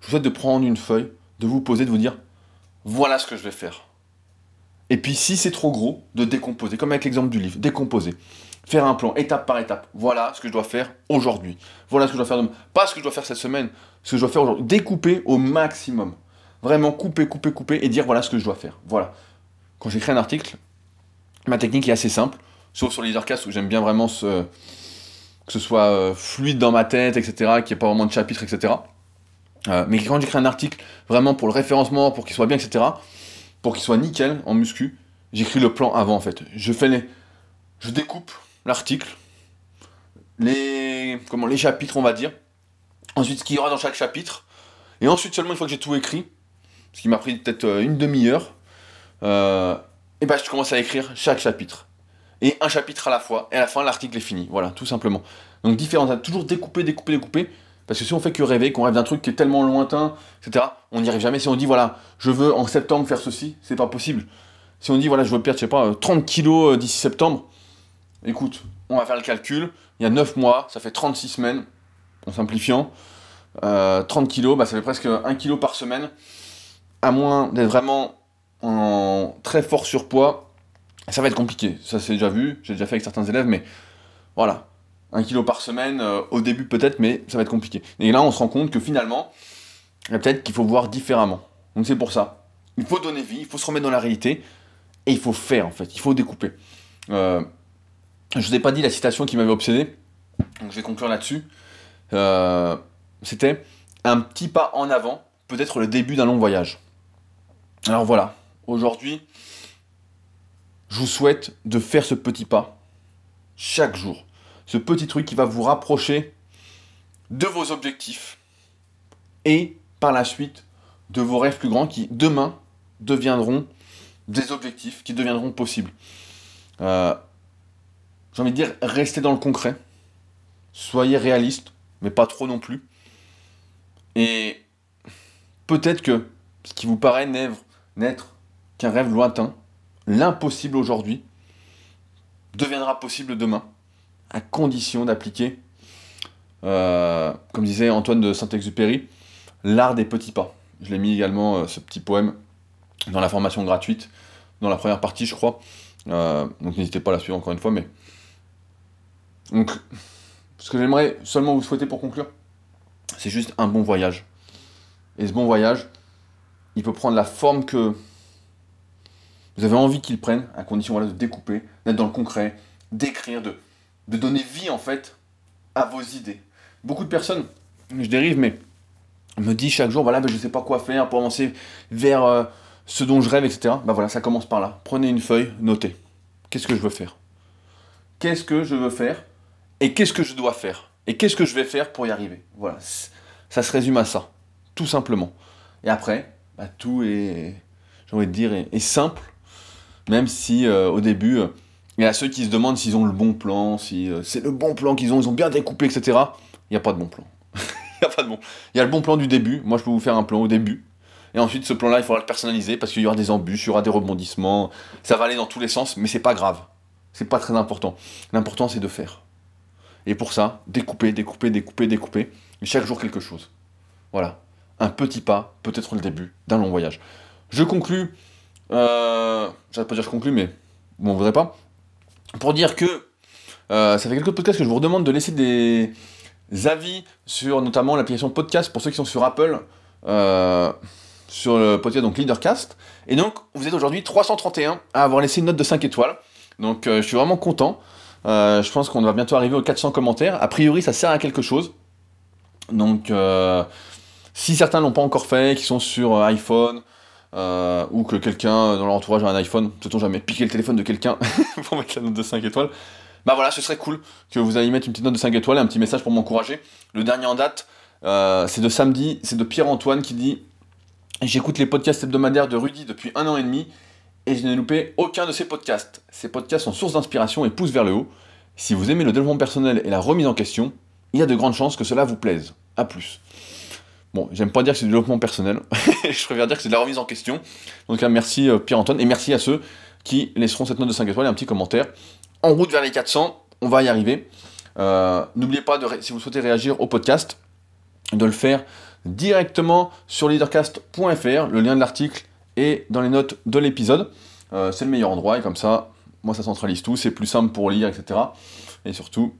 Je vous souhaite de prendre une feuille, de vous poser, de vous dire, voilà ce que je vais faire et puis si c'est trop gros, de décomposer, comme avec l'exemple du livre, décomposer. Faire un plan étape par étape. Voilà ce que je dois faire aujourd'hui. Voilà ce que je dois faire demain. Pas ce que je dois faire cette semaine, ce que je dois faire aujourd'hui. Découper au maximum. Vraiment couper, couper, couper et dire voilà ce que je dois faire. Voilà. Quand j'écris un article, ma technique est assez simple, sauf sur Leadercast où j'aime bien vraiment ce, que ce soit euh, fluide dans ma tête, etc., qu'il n'y ait pas vraiment de chapitre, etc. Euh, mais quand j'écris un article, vraiment pour le référencement, pour qu'il soit bien, etc., pour qu'il soit nickel en muscu, j'écris le plan avant en fait. Je fais les, je découpe l'article, les, comment, les chapitres on va dire. Ensuite ce qu'il y aura dans chaque chapitre. Et ensuite seulement une fois que j'ai tout écrit, ce qui m'a pris peut-être euh, une demi-heure, euh, et ben je commence à écrire chaque chapitre. Et un chapitre à la fois, et à la fin l'article est fini. Voilà, tout simplement. Donc différents, toujours découper, découper, découper. Parce que si on fait que rêver, qu'on rêve d'un truc qui est tellement lointain, etc., on n'y arrive jamais. Si on dit, voilà, je veux en septembre faire ceci, c'est pas possible. Si on dit, voilà, je veux perdre, je sais pas, 30 kilos euh, d'ici septembre, écoute, on va faire le calcul. Il y a 9 mois, ça fait 36 semaines, en simplifiant. 30 euh, kilos, bah, ça fait presque 1 kilo par semaine. À moins d'être vraiment en très fort surpoids, ça va être compliqué. Ça, c'est déjà vu, j'ai déjà fait avec certains élèves, mais voilà un kilo par semaine, euh, au début peut-être, mais ça va être compliqué. Et là, on se rend compte que finalement, peut-être qu'il faut voir différemment. Donc c'est pour ça. Il faut donner vie, il faut se remettre dans la réalité, et il faut faire en fait, il faut découper. Euh, je vous ai pas dit la citation qui m'avait obsédé, donc je vais conclure là-dessus. Euh, c'était un petit pas en avant, peut-être le début d'un long voyage. Alors voilà, aujourd'hui, je vous souhaite de faire ce petit pas chaque jour ce petit truc qui va vous rapprocher de vos objectifs et par la suite de vos rêves plus grands qui demain deviendront des objectifs qui deviendront possibles. Euh, j'ai envie de dire, restez dans le concret, soyez réaliste, mais pas trop non plus. Et peut-être que ce qui vous paraît n'être qu'un rêve lointain, l'impossible aujourd'hui, deviendra possible demain à condition d'appliquer, euh, comme disait Antoine de Saint-Exupéry, l'art des petits pas. Je l'ai mis également, euh, ce petit poème, dans la formation gratuite, dans la première partie, je crois. Euh, donc n'hésitez pas à la suivre encore une fois, mais... Donc, ce que j'aimerais seulement vous souhaiter pour conclure, c'est juste un bon voyage. Et ce bon voyage, il peut prendre la forme que vous avez envie qu'il prenne, à condition voilà, de découper, d'être dans le concret, d'écrire, de, de donner vie en fait à vos idées. Beaucoup de personnes, je dérive, mais me dit chaque jour, voilà, ben, je ne sais pas quoi faire pour avancer vers euh, ce dont je rêve, etc. Bah voilà, ça commence par là. Prenez une feuille, notez. Qu'est-ce que je veux faire? Qu'est-ce que je veux faire? Et qu'est-ce que je dois faire? Et qu'est-ce que je vais faire pour y arriver? Voilà, ça se résume à ça, tout simplement. Et après, bah, tout est, j'ai envie de dire, est, simple, même si euh, au début, euh, il y a ceux qui se demandent s'ils ont le bon plan, si c'est le bon plan qu'ils ont, ils ont bien découpé, etc. Il n'y a pas de bon plan. Il n'y a pas de bon. Il y a le bon plan du début. Moi, je peux vous faire un plan au début. Et ensuite, ce plan-là, il faudra le personnaliser parce qu'il y aura des embûches, il y aura des rebondissements. Ça va aller dans tous les sens, mais c'est pas grave. C'est pas très important. L'important, c'est de faire. Et pour ça, découper, découper, découper, découper. Et chaque jour, quelque chose. Voilà. Un petit pas, peut-être le début d'un long voyage. Je conclus. Euh, J'arrête pas dire je conclus, mais bon, on voudrait pas. Pour dire que euh, ça fait quelques podcasts que je vous redemande de laisser des, avis sur notamment l'application podcast pour ceux qui sont sur Apple, euh, sur le podcast donc Leadercast. Et donc, vous êtes aujourd'hui 331 à avoir laissé une note de 5 étoiles. Donc, euh, je suis vraiment content. Euh, je pense qu'on va bientôt arriver aux 400 commentaires. A priori, ça sert à quelque chose. Donc, si certains l'ont pas encore fait, qui sont sur iPhone, ou que quelqu'un dans leur entourage a un iPhone, peut-on jamais piquer le téléphone de quelqu'un pour mettre la note de 5 étoiles? Bah voilà, ce serait cool que vous alliez mettre une petite note de 5 étoiles et un petit message pour m'encourager. Le dernier en date, euh, c'est de samedi, c'est de Pierre-Antoine qui dit J'écoute les podcasts hebdomadaires de Rudy depuis un an et demi et je n'ai loupé aucun de ces podcasts. Ces podcasts sont source d'inspiration et poussent vers le haut. Si vous aimez le développement personnel et la remise en question, il y a de grandes chances que cela vous plaise. A plus. Bon, j'aime pas dire que c'est du développement personnel, je préfère dire que c'est de la remise en question. Donc merci euh, Pierre-Antoine et merci à ceux qui laisseront cette note de 5 étoiles et un petit commentaire en route vers les 400, on va y arriver. Euh, n'oubliez pas, de si vous souhaitez réagir au podcast, de le faire directement sur leadercast.fr. Le lien de l'article est dans les notes de l'épisode. Euh, c'est le meilleur endroit et comme ça, moi ça centralise tout, c'est plus simple pour lire, etc. Et surtout,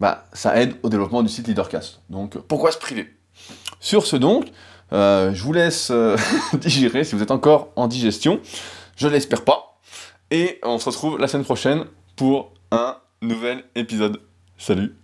bah, ça aide au développement du site Leadercast. Donc pourquoi se priver? Sur ce donc, euh, je vous laisse digérer si vous êtes encore en digestion. Je l'espère pas. Et on se retrouve la semaine prochaine pour un nouvel épisode. Salut